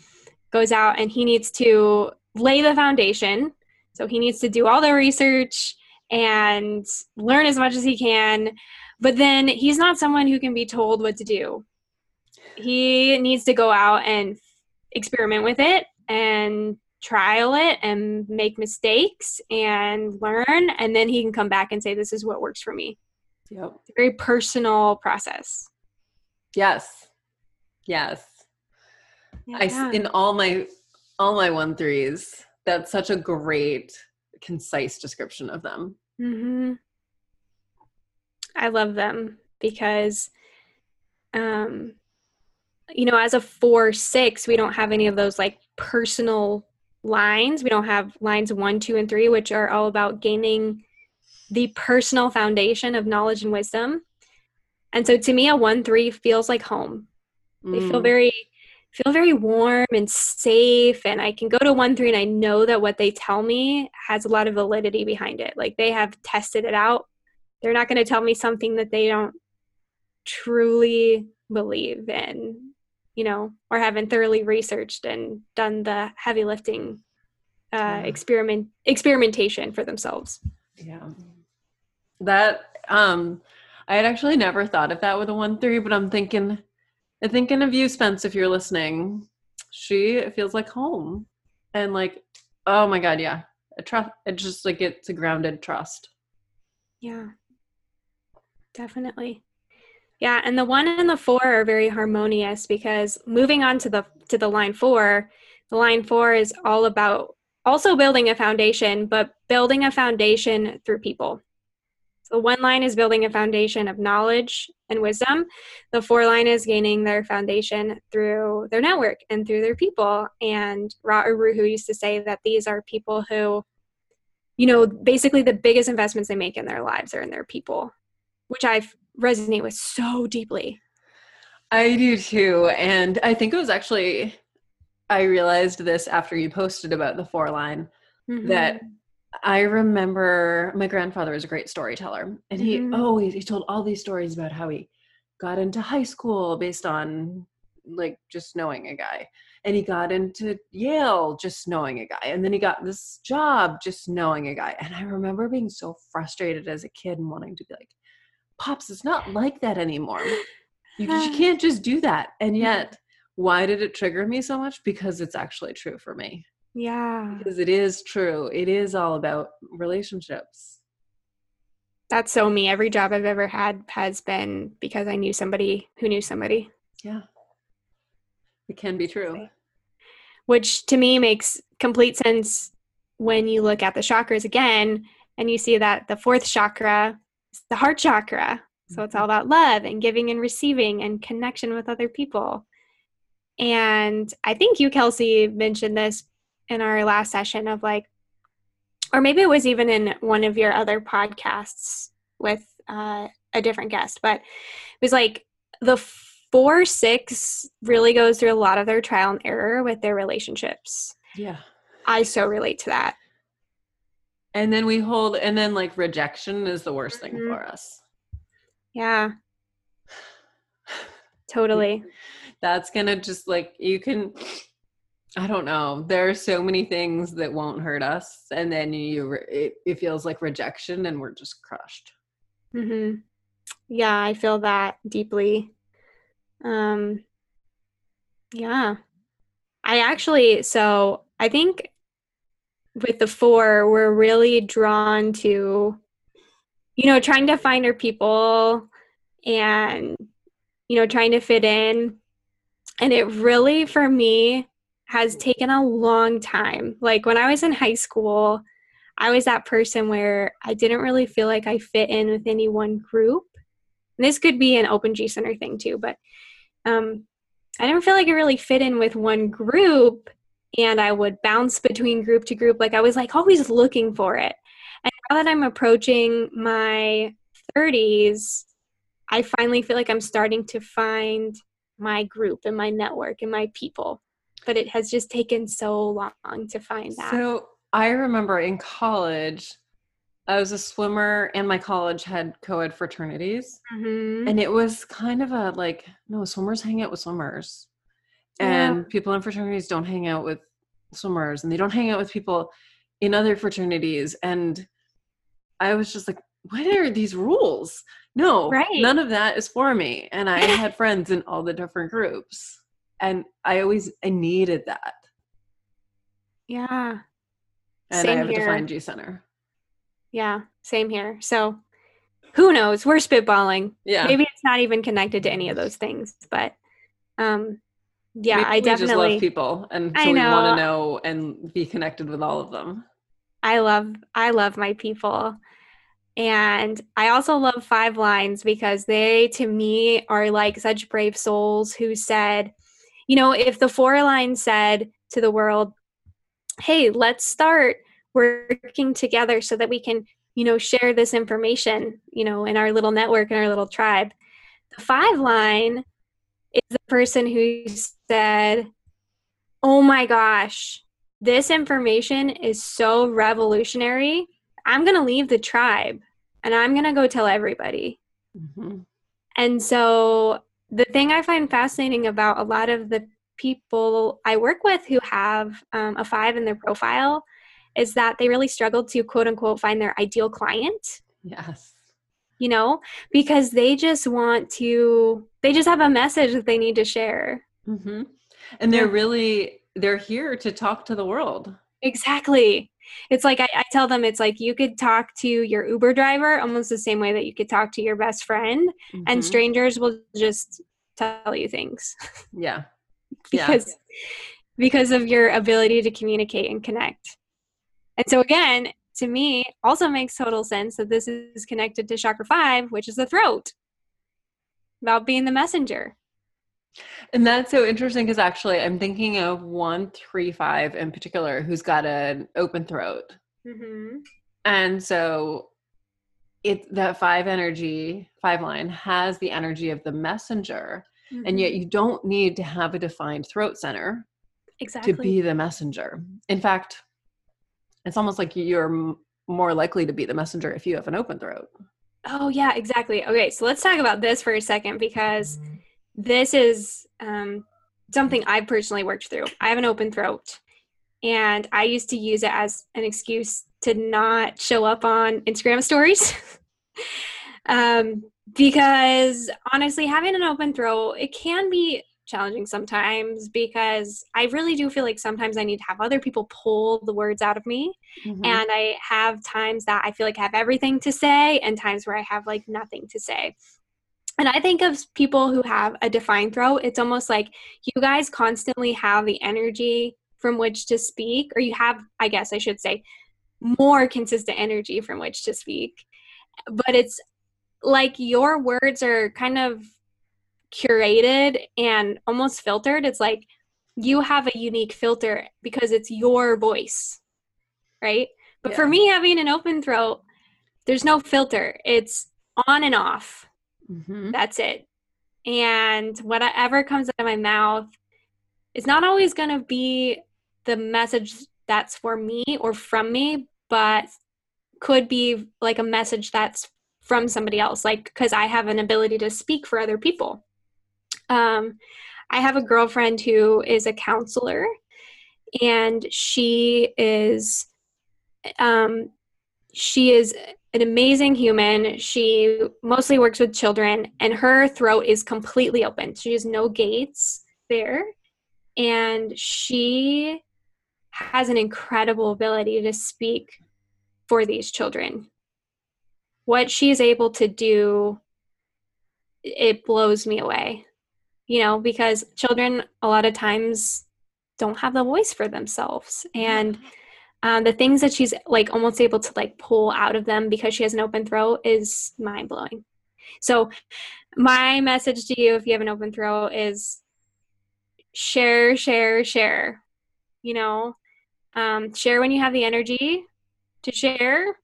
goes out and he needs to lay the foundation. So he needs to do all the research and learn as much as he can. But then he's not someone who can be told what to do. He needs to go out and experiment with it and trial it and make mistakes and learn and then he can come back and say this is what works for me yep it's a very personal process yes yes yeah. i in all my all my one threes that's such a great concise description of them mm-hmm. i love them because um you know as a four six we don't have any of those like personal lines. We don't have lines one, two, and three, which are all about gaining the personal foundation of knowledge and wisdom. And so to me, a one, three feels like home. Mm. They feel mm. very feel very warm and safe and i can go to one three and i know that what they tell me has a lot of validity behind it like they have tested it out they're not going to tell me something that they don't truly believe in you know, or haven't thoroughly researched and done the heavy lifting uh, yeah. experiment experimentation for themselves. Yeah, that um, I had actually never thought of that with a one three, but I'm thinking, I'm thinking of you, Spence. If you're listening, she feels like home, and like, oh my god, yeah, a trust. It just like it's a grounded trust. Yeah, definitely. Yeah, and the one and the four are very harmonious because moving on to the to the line four, the line four is all about also building a foundation, but building a foundation through people. So one line is building a foundation of knowledge and wisdom. The four line is gaining their foundation through their network and through their people. And Ra Uru Hu used to say that these are people who, you know, basically the biggest investments they make in their lives are in their people, which I've resonate with so deeply. I do too. And I think it was actually, I realized this after you posted about the four line mm-hmm. that I remember my grandfather was a great storyteller and he mm-hmm. always, he told all these stories about how he got into high school based on like just knowing a guy and he got into Yale just knowing a guy and then he got this job just knowing a guy and I remember being so frustrated as a kid and wanting to be like pops it's not like that anymore you, you can't just do that and mm-hmm. yet why did it trigger me so much because it's actually true for me yeah because it is true it is all about relationships that's so me every job i've ever had has been because i knew somebody who knew somebody yeah it can be true which to me makes complete sense when you look at the chakras again and you see that the fourth chakra the heart chakra. So it's all mm-hmm. about love and giving and receiving and connection with other people. And I think you, Kelsey, mentioned this in our last session of like, or maybe it was even in one of your other podcasts with uh, a different guest, but it was like the four six really goes through a lot of their trial and error with their relationships. Yeah. I so relate to that and then we hold and then like rejection is the worst thing mm-hmm. for us yeah totally that's gonna just like you can i don't know there are so many things that won't hurt us and then you it, it feels like rejection and we're just crushed mm-hmm. yeah i feel that deeply um yeah i actually so i think with the four, we're really drawn to, you know, trying to find our people and, you know, trying to fit in. And it really, for me, has taken a long time. Like when I was in high school, I was that person where I didn't really feel like I fit in with any one group. And this could be an open G Center thing too, but um, I didn't feel like I really fit in with one group and I would bounce between group to group. Like I was like always looking for it. And now that I'm approaching my 30s, I finally feel like I'm starting to find my group and my network and my people. But it has just taken so long to find that. So I remember in college, I was a swimmer, and my college had co ed fraternities. Mm-hmm. And it was kind of a like, no, swimmers hang out with swimmers. And Yeah. people in fraternities don't hang out with swimmers, and they don't hang out with people in other fraternities. And I was just like, what are these rules? No, Right. none of that is for me. And I had friends in all the different groups. And I always I needed that. Yeah. And I Same have a here. defined G center. Yeah. Same here. So who knows? We're spitballing. Yeah. Maybe it's not even connected to any of those things, but um yeah, Maybe I definitely love people and I so we want to know and be connected with all of them. I love I love my people. And I also love Five Lines because they to me are like such brave souls who said, you know, if the four line said to the world, "Hey, let's start working together so that we can, you know, share this information, you know, in our little network in our little tribe." The five line is the person who said, "Oh my gosh, this information is so revolutionary. I'm going to leave the tribe and I'm going to go tell everybody. Mhm. And so, the thing I find fascinating about a lot of the people I work with who have um, a five in their profile is that they really struggle to quote unquote find their ideal client, Yes. you know, because they just want to, they just have a message that they need to share. hmm And they're really they're here to talk to the world. Exactly. It's like I, I tell them it's like you could talk to your Uber driver almost the same way that you could talk to your best friend, and Mhm. strangers will just tell you things yeah. Yeah. because because of your ability to communicate and connect. And so again, to me, also makes total sense that this is connected to chakra five, which is the throat, about being the messenger. And that's so interesting because actually I'm thinking of one three five in particular who's got an open throat. Mm-hmm. And so it that five energy, five line has the energy of the messenger. And yet you don't need to have a defined throat center exactly. to be the messenger. In fact, it's almost like you're more likely to be the messenger if you have an open throat. Oh yeah, exactly. Okay, so let's talk about this for a second because this is um, something I've personally worked through. I have an open throat, and I used to use it as an excuse to not show up on Instagram stories. um, because honestly, having an open throat, it can be challenging sometimes because I really do feel like sometimes I need to have other people pull the words out of me Mhm. and I have times that I feel like I have everything to say and times where I have like nothing to say. And I think of people who have a defined throat, it's almost like you guys constantly have the energy from which to speak, or you have, I guess I should say, more consistent energy from which to speak. But it's like your words are kind of curated and almost filtered. It's like you have a unique filter because it's your voice, right? But for me, having an open throat, there's no filter. It's on and off. Mhm. That's it. And whatever comes out of my mouth is not always going to be the message that's for me or from me, but could be like a message that's from somebody else, like because I have an ability to speak for other people. Um, I have a girlfriend who is a counselor, and she is, um, she is an amazing human. She mostly works with children, and her throat is completely open. She has no gates there, and she has an incredible ability to speak for these children. What she is able to do, it blows me away. You know, because children a lot of times don't have the voice for themselves, and mm-hmm. Um, the things that she's like almost able to like pull out of them because she has an open throat is mind blowing. So, my message to you, if you have an open throat, is share, share, share. You know, um, share when you have the energy to share.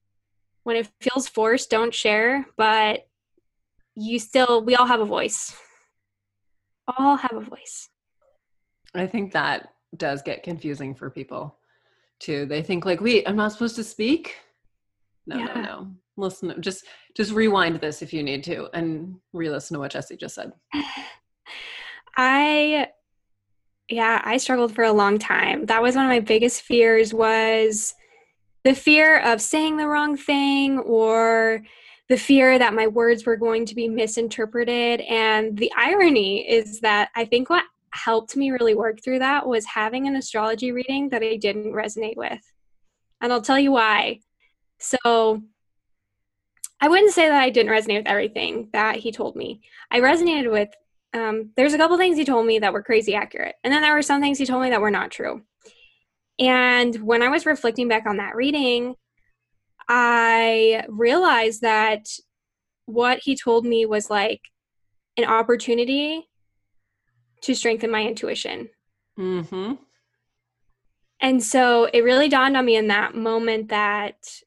When it feels forced, don't share. But you still we all have a voice all have a voice i think that does get confusing for people too. They think like wait i'm not supposed to speak? No yeah. no no. Listen just just rewind this if you need to and re-listen to what Jessie just said. I yeah i struggled for a long time. That was one of my biggest fears was the fear of saying the wrong thing or the fear that my words were going to be misinterpreted. And the irony is that I think what helped me really work through that was having an astrology reading that I didn't resonate with. And I'll tell you why. So, I wouldn't say that I didn't resonate with everything that he told me. I resonated with, um, there's a couple things he told me that were crazy accurate. And then there were some things he told me that were not true. And when I was reflecting back on that reading, I realized that what he told me was like an opportunity to strengthen my intuition. Mm-hmm. And so it really dawned on me in that moment that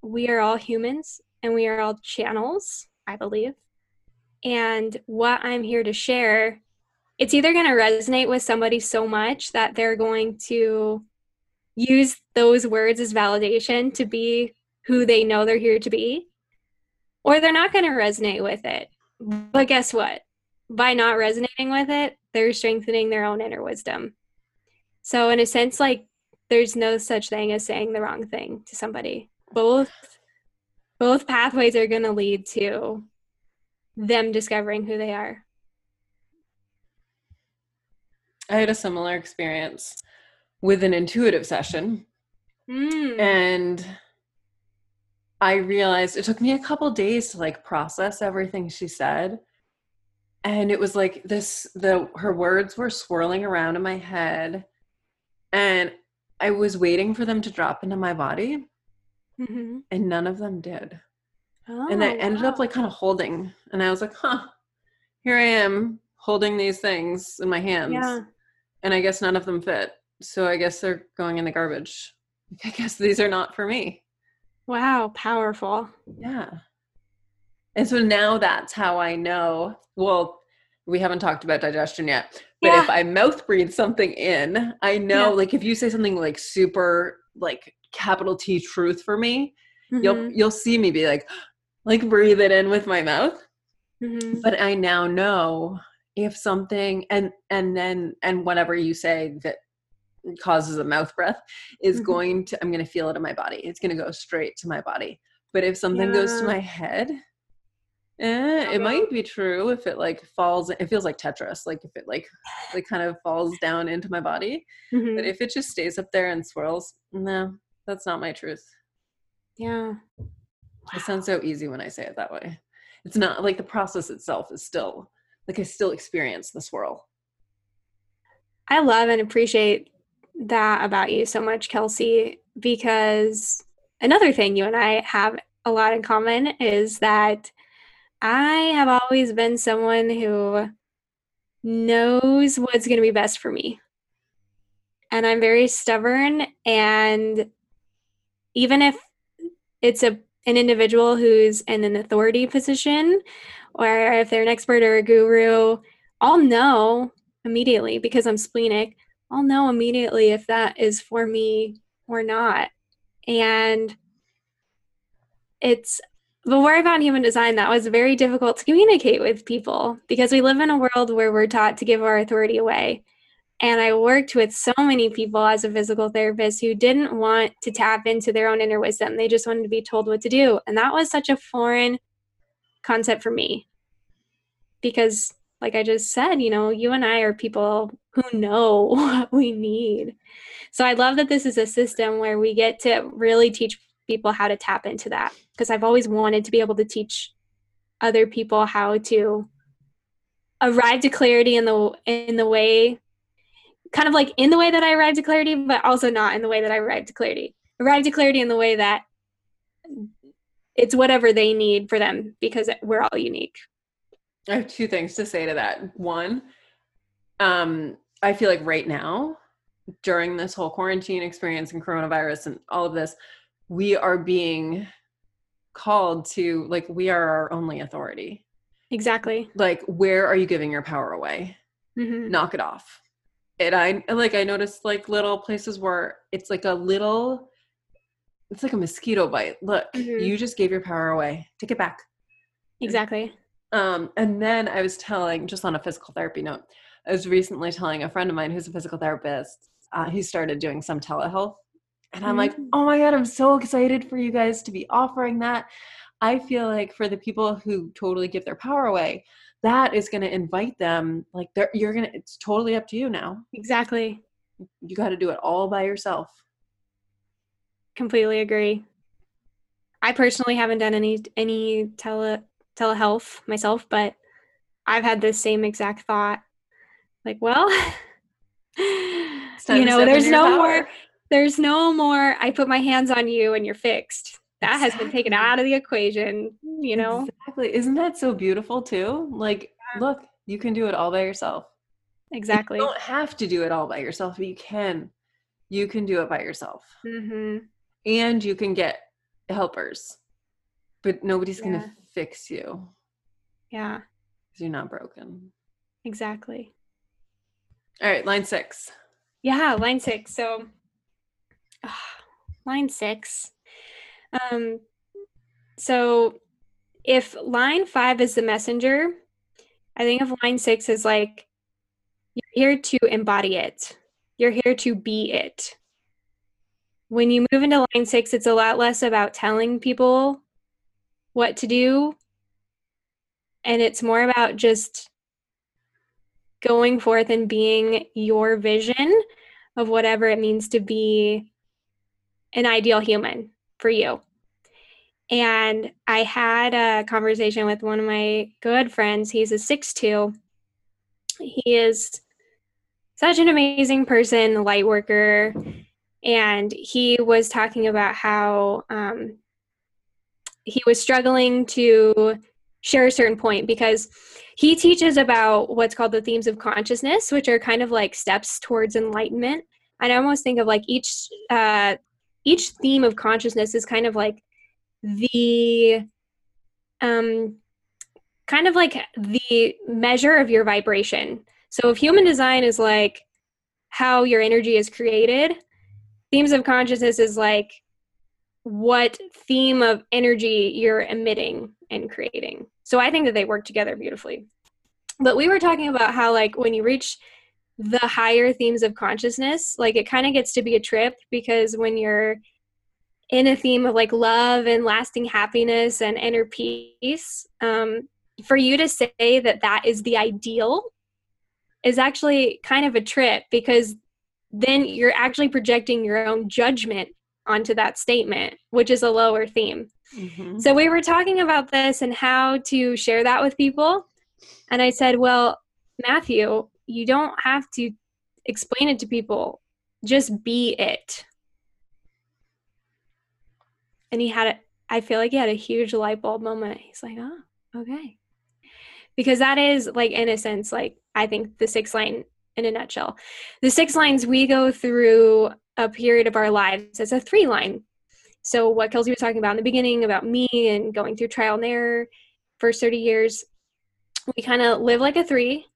we are all humans and we are all channels, I believe. And what I'm here to share, it's either going to resonate with somebody so much that they're going to use those words as validation to be who they know they're here to be, or they're not going to resonate with it. But guess what? By not resonating with it, they're strengthening their own inner wisdom. So, in a sense, like there's no such thing as saying the wrong thing to somebody. Both both pathways are going to lead to them discovering who they are. I had a similar experience with an intuitive session. Mm. And I realized it took me a couple days to like process everything she said. And it was like this the her words were swirling around in my head and I was waiting for them to drop into my body. Mm-hmm. And none of them did. Oh, and I ended wow. up like kind of holding and I was like, "Huh. Here I am holding these things in my hands." Yeah. And I guess none of them fit. So I guess they're going in the garbage. I guess these are not for me. Wow, powerful. Yeah. And so now that's how I know. Well, we haven't talked about digestion yet, but yeah. if I mouth breathe something in, I know yeah. like if you say something like super like capital T truth for me, mm-hmm. you'll you'll see me be like like breathe it in with my mouth. Mm-hmm. But I now know if something and and then and whatever you say that causes a mouth breath is mm-hmm. going to i'm going to feel it in my body it's going to go straight to my body but if something yeah. goes to my head eh, it might be true if it like falls it feels like tetris like if it like like kind of falls down into my body mm-hmm. but if it just stays up there and swirls no that's not my truth yeah wow. it sounds so easy when i say it that way it's not like the process itself is still like i still experience the swirl I love and appreciate that about you so much, Kelsey, because another thing you and I have a lot in common is that I have always been someone who knows what's going to be best for me. And I'm very stubborn and even if it's a an individual who's in an authority position or if they're an expert or a guru, I'll know immediately because I'm splenic I'll know immediately if that is for me or not. And it's before I found human design, that was very difficult to communicate with people because we live in a world where we're taught to give our authority away. And I worked with so many people as a physical therapist who didn't want to tap into their own inner wisdom. They just wanted to be told what to do. And that was such a foreign concept for me because like I just said, you know, you and I are people who know what we need. So I love that this is a system where we get to really teach people how to tap into that because I've always wanted to be able to teach other people how to arrive to clarity in the in the way kind of like in the way that I arrived to clarity, but also not in the way that I arrived to clarity. Arrive to clarity in the way that it's whatever they need for them because we're all unique. I have two things to say to that. One, um, I feel like right now, during this whole quarantine experience and coronavirus and all of this, we are being called to like we are our only authority. Exactly. Like, where are you giving your power away? Mm-hmm. Knock it off. And I like I noticed like little places where it's like a little it's like a mosquito bite. Look, Mhm. you just gave your power away. Take it back. Exactly. Um, and then I was telling, just on a physical therapy note, I was recently telling a friend of mine who's a physical therapist, uh, he started doing some telehealth. And I'm like, Mm. oh my God, I'm so excited for you guys to be offering that. I feel like for the people who totally give their power away, that is going to invite them. Like, they're, you're going to, it's totally up to you now. Exactly. You got to do it all by yourself. Completely agree. I personally haven't done any any tele telehealth myself, but I've had the same exact thought. Like, well, you know, there's no power. more there's no more I put my hands on you and you're fixed. That has been taken out of the equation, you know. Exactly. Isn't that so beautiful too? Like, look, you can do it all by yourself. Exactly. You don't have to do it all by yourself, but you can. You can do it by yourself. Mhm. And you can get helpers. But nobody's going to fix you Yeah, because you're not broken. exactly. All right, line six. Yeah, line six. So, line six. Um, so if line five is the messenger, I think of line six as like you're here to embody it. You're here to be it. When you move into line six, it's a lot less about telling people what to do, and it's more about just going forth and being your vision of whatever it means to be an ideal human for you. And I had a conversation with one of my good friends. He's a six-two. He is such an amazing person, light worker. And he was talking about how um, he was struggling to share a certain point because he teaches about what's called the themes of consciousness, which are kind of like steps towards enlightenment. And I almost think of like each uh, each theme of consciousness is kind of like the um, kind of like the measure of your vibration. So if human design is like how your energy is created, themes of consciousness is like what theme of energy you're emitting and creating. So I think that they work together beautifully. But we were talking about how like when you reach the higher themes of consciousness, like it kind of gets to be a trip because when you're in a theme of like love and lasting happiness and inner peace, um, for you to say that that is the ideal is actually kind of a trip because then you're actually projecting your own judgment onto that statement, which is a lower theme. Mhm. So we were talking about this and how to share that with people. And I said, well, Matthew, you don't have to explain it to people, just be it. And he had, a, I feel like he had a huge light bulb moment. He's like, oh, okay. Because that is, like, in a sense, like, I think the six line in a nutshell. The six lines we go through a period of our lives as a three line. So, what Kelsey was talking about in the beginning about me and going through trial and error, first 30 years, we kind of live like a three,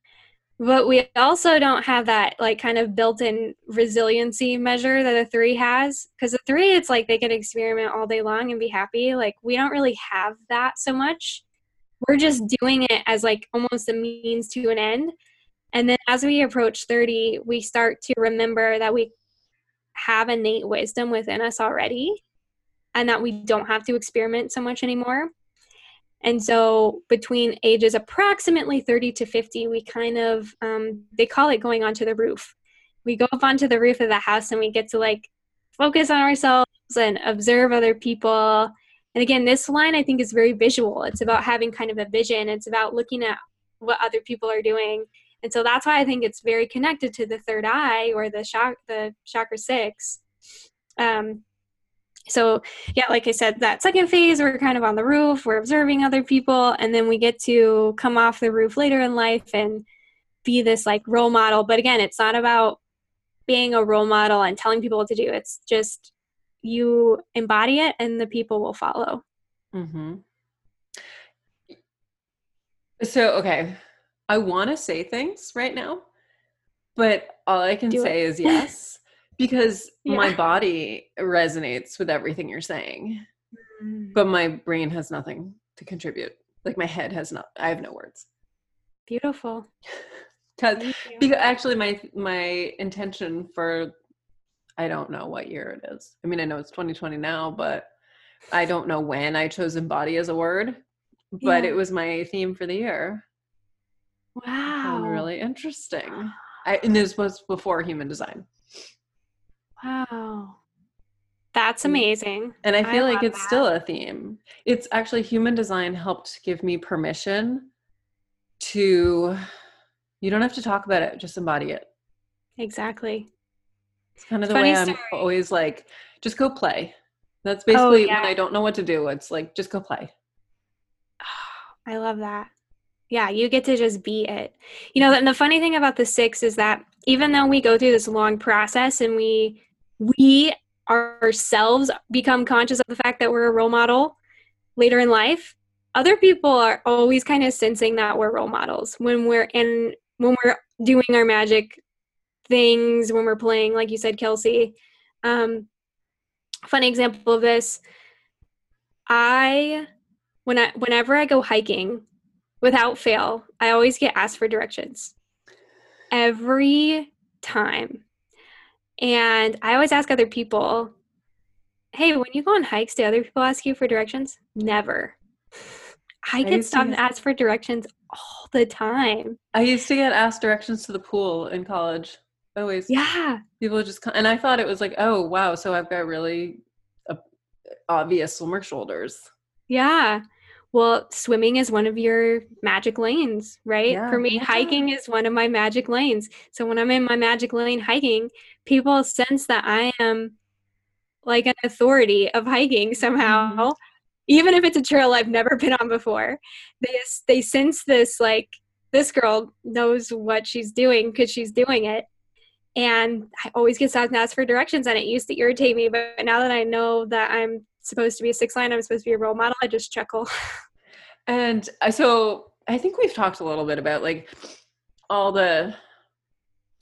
but we also don't have that like kind of built in resiliency measure that a three has. Because a three, it's like they can experiment all day long and be happy. Like, we don't really have that so much. We're just doing it as like almost a means to an end. And then as we approach 30, we start to remember that we have innate wisdom within us already and that we don't have to experiment so much anymore. And so between ages approximately 30 to 50, we kind of, um, they call it going onto the roof. We go up onto the roof of the house and we get to like focus on ourselves and observe other people. And again, this line I think is very visual. It's about having kind of a vision, it's about looking at what other people are doing. And so that's why I think it's very connected to the third eye or the shock, the chakra six. Um, so yeah like i said that second phase we're kind of on the roof we're observing other people and then we get to come off the roof later in life and be this like role model but again it's not about being a role model and telling people what to do it's just you embody it and the people will follow Mm-hmm. So, okay, I want to say things right now, but all I can Do say it. is yes because Yeah. my body resonates with everything you're saying, Mm, but my brain has nothing to contribute. Like my head has not. I have no words. Beautiful. Because because actually my my intention for I don't know what year it is. I mean, I know it's 2020 now, but I don't know when I chose embody as a word. But Yeah. it was my theme for the year. Wow. really interesting. I, and this was before human design. Wow. That's amazing. And I feel like it's that. still a theme. It's actually human design helped give me permission to, you don't have to talk about it, just embody it. Exactly. It's kind of the Funny way I'm story. always like, just go play. That's oh, basically Oh, yeah. when I don't know what to do. It's like, just go play. I love that. Yeah, you get to just be it. You know, and the funny thing about the six is that even though we go through this long process and we we ourselves become conscious of the fact that we're a role model later in life, other people are always kind of sensing that we're role models when we're in when we're doing our magic things, when we're playing, like you said, Kelsey. Um, funny example of this. I when I whenever I go hiking, without fail, I always get asked for directions. Every time. And I always ask other people, "Hey, when you go on hikes, do other people ask you for directions?" Never. I get used to stopped and asked for directions all the time. I used to get asked directions to the pool in college. Always. Yeah. People just come, and I thought it was like, oh, wow. So I've got really uh, obvious swimmer shoulders. Yeah. Well, swimming is one of your magic lanes, right? Yeah. For me, hiking is one of my magic lanes. So when I'm in my magic lane hiking, people sense that I am like an authority of hiking somehow. Mm-hmm. Even if it's a trail I've never been on before, they they sense this like this girl knows what she's doing because she's doing it. And I always get stopped and asked for directions, and it used to irritate me. But now that I know that I'm supposed to be a six line, I'm supposed to be a role model, I just chuckle. And uh, so I think we've talked a little bit about like all the,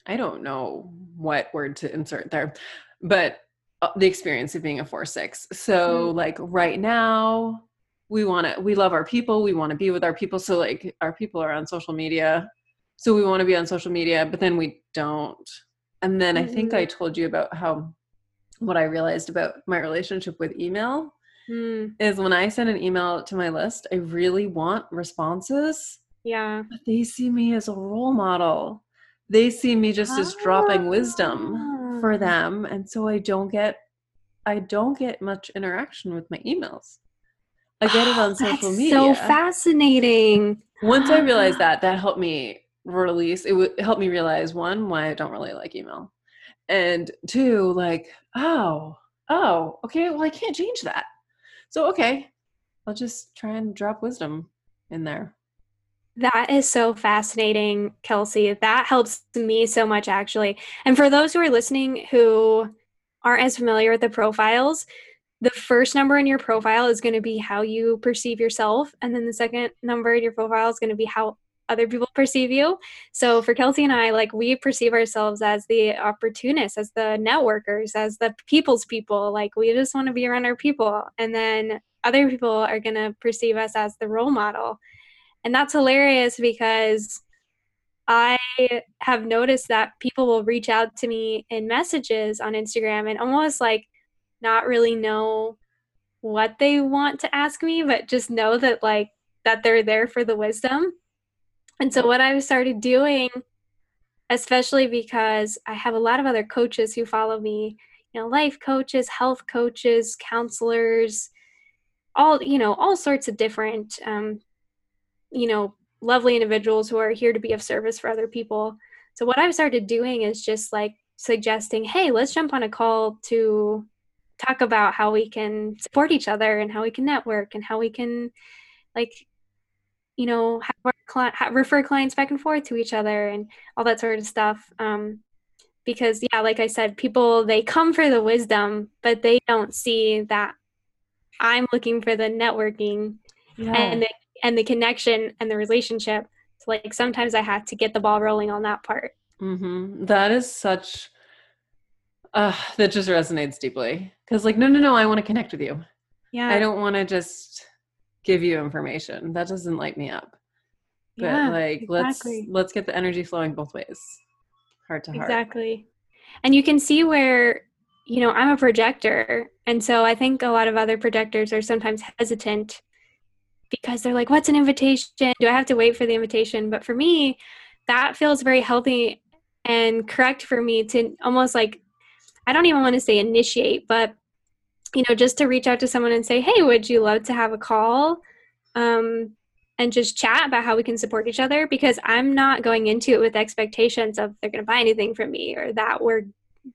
I don't know what word to insert there, but uh, the experience of being a four six. So like right now, we want to, we love our people. We want to be with our people. So like our people are on social media. So we want to be on social media, but then we don't. And then I think I told you about how what I realized about my relationship with email Hmm, is when I send an email to my list, I really want responses, yeah. but they see me as a role model. They see me just as dropping wisdom for Ah. them, and so I don't get I don't get much interaction with my emails. I get it on social That's media. So fascinating. Once I realized that, that helped me release. It would help me realize one why I don't really like email, and two, like oh oh okay, well I can't change that. So okay, I'll just try and drop wisdom in there. That is so fascinating, Kelsey. That helps me so much, actually. And for those who are listening who aren't as familiar with the profiles, the first number in your profile is going to be how you perceive yourself. And then the second number in your profile is going to be how other people perceive you. So for Kelsey and I, like we perceive ourselves as the opportunists, as the networkers, as the people's people. Like we just want to be around our people. And then other people are going to perceive us as the role model. And that's hilarious because I have noticed that people will reach out to me in messages on Instagram and almost like not really know what they want to ask me, but just know that like that they're there for the wisdom. And so what I've started doing, especially because I have a lot of other coaches who follow me, you know, life coaches, health coaches, counselors, all, you know, all sorts of different um, you know, lovely individuals who are here to be of service for other people. So what I've started doing is just like suggesting, hey, let's jump on a call to talk about how we can support each other and how we can network and how we can like you know have cli- refer clients back and forth to each other and all that sort of stuff um, because yeah like i said people they come for the wisdom but they don't see that i'm looking for the networking Yeah. and and the connection and the relationship. So like sometimes I have to get the ball rolling on that part. Mm-hmm. That is such uh, that just resonates deeply because like no no no i want to connect with you Yeah. i don't want to just give you information that doesn't light me up but Yeah, like exactly. let's let's get the energy flowing both ways heart to heart Exactly. And you can see where, you know, I'm a projector. And so I think a lot of other projectors are sometimes hesitant because they're like, what's an invitation? Do I have to wait for the invitation? But for me, that feels very healthy and correct for me to almost like, I don't even want to say initiate, but, you know, just to reach out to someone and say, hey, would you love to have a call? Um, and just chat about how we can support each other because I'm not going into it with expectations of they're going to buy anything from me or that we're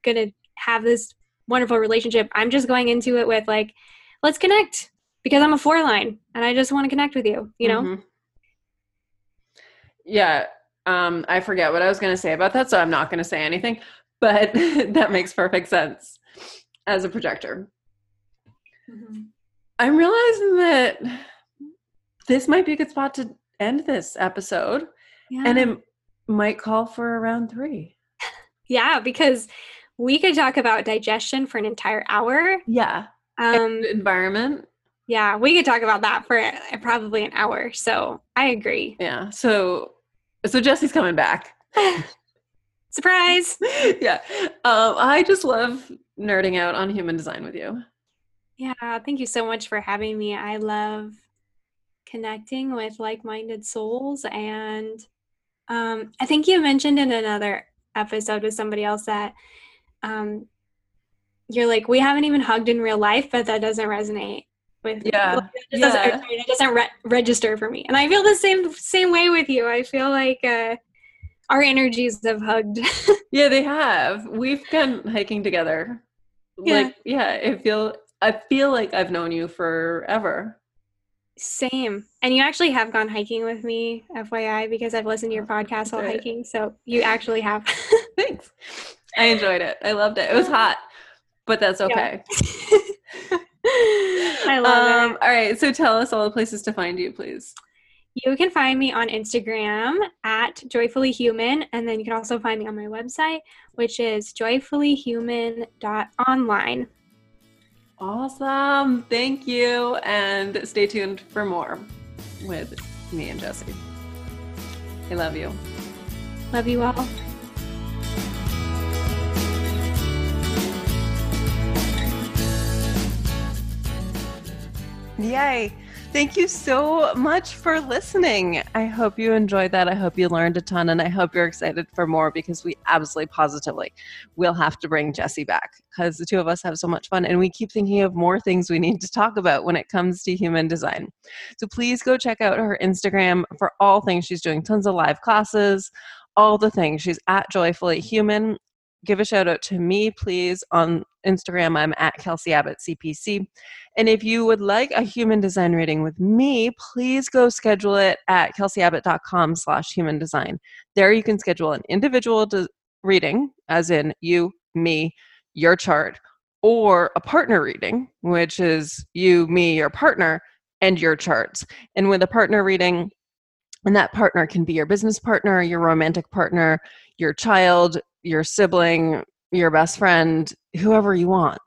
going to have this wonderful relationship. I'm just going into it with like, let's connect because I'm a four line and I just want to connect with you, you know? Mhm. yeah um i forget what i was going to say about that so i'm not going to say anything but that makes perfect sense as a projector i'm realizing that this might be a good spot to end this episode Yeah. and it might call for a round three yeah, because we could talk about digestion for an entire hour. yeah Um, environment yeah, we could talk about that for probably an hour. So I agree. yeah so so jessie's coming back Surprise. yeah um i just love nerding out on human design with you Yeah, thank you so much for having me. I love connecting with like-minded souls and um, I think you mentioned in another episode with somebody else that um, you're like we haven't even hugged in real life, but that doesn't resonate with. Yeah, Like, it doesn't, yeah. it doesn't re- register for me. And I feel the same same way with you. I feel like uh, our energies have hugged. Yeah, they have. We've been hiking together. Yeah. Like, yeah, it feel I feel like I've known you forever. Same. And you actually have gone hiking with me, FYI, because I've listened to your podcast while hiking. So you actually have. Thanks. I enjoyed it. I loved it. It was hot, but that's Yeah. okay. I love Um, all right, so tell us all the places to find you, please. You can find me on Instagram at joyfully human, and then you can also find me on my website, which is joyfullyhuman.online. Awesome. Thank you. And stay tuned for more with me and Jessie. I love you. Love you all. Yay. Thank you so much for listening. I hope you enjoyed that. I hope you learned a ton and I hope you're excited for more because we absolutely positively will have to bring Jessie back because the two of us have so much fun and we keep thinking of more things we need to talk about when it comes to human design. So please go check out her Instagram for all things she's doing, tons of live classes, all the things. She's at Joyfully Human. Give a shout out to me, please, on Instagram. I'm at Kelsey Abbott CPC. And if you would like a human design reading with me, please go schedule it at kelseyabbott.com slash human design. There you can schedule an individual de- reading, as in you, me, your chart, or a partner reading, which is you, me, your partner, and your charts. And with a partner reading, and that partner can be your business partner, your romantic partner, your child, your sibling, your best friend, whoever you want.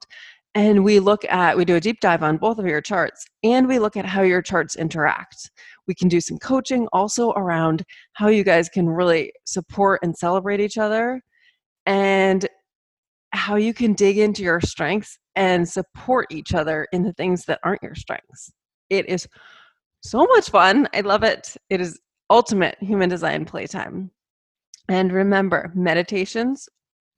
And we look at we do a deep dive on both of your charts and we look at how your charts interact. We can do some coaching also around how you guys can really support and celebrate each other and how you can dig into your strengths and support each other in the things that aren't your strengths. It is so much fun. I love it. It is ultimate human design playtime. And remember meditations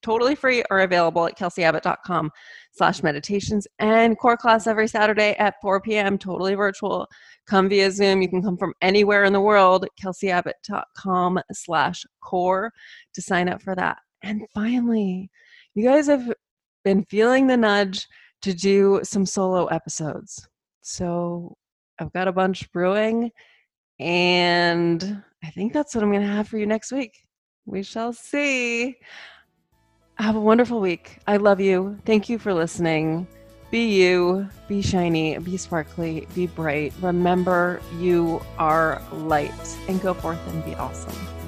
totally free are available at kelseyabbott.com slash meditations. And core class every saturday at 4 p.m totally virtual. Come via zoom. You can come from anywhere in the world kelseyabbott.com slash core to sign up for that. And finally you guys have been feeling the nudge to do some solo episodes. So i've got a bunch brewing and i think that's what i'm going to have for you next week. We shall see have a wonderful week. I love you. Thank you for listening. Be you, be shiny, be sparkly, be bright. Remember, you are light, and go forth and be awesome.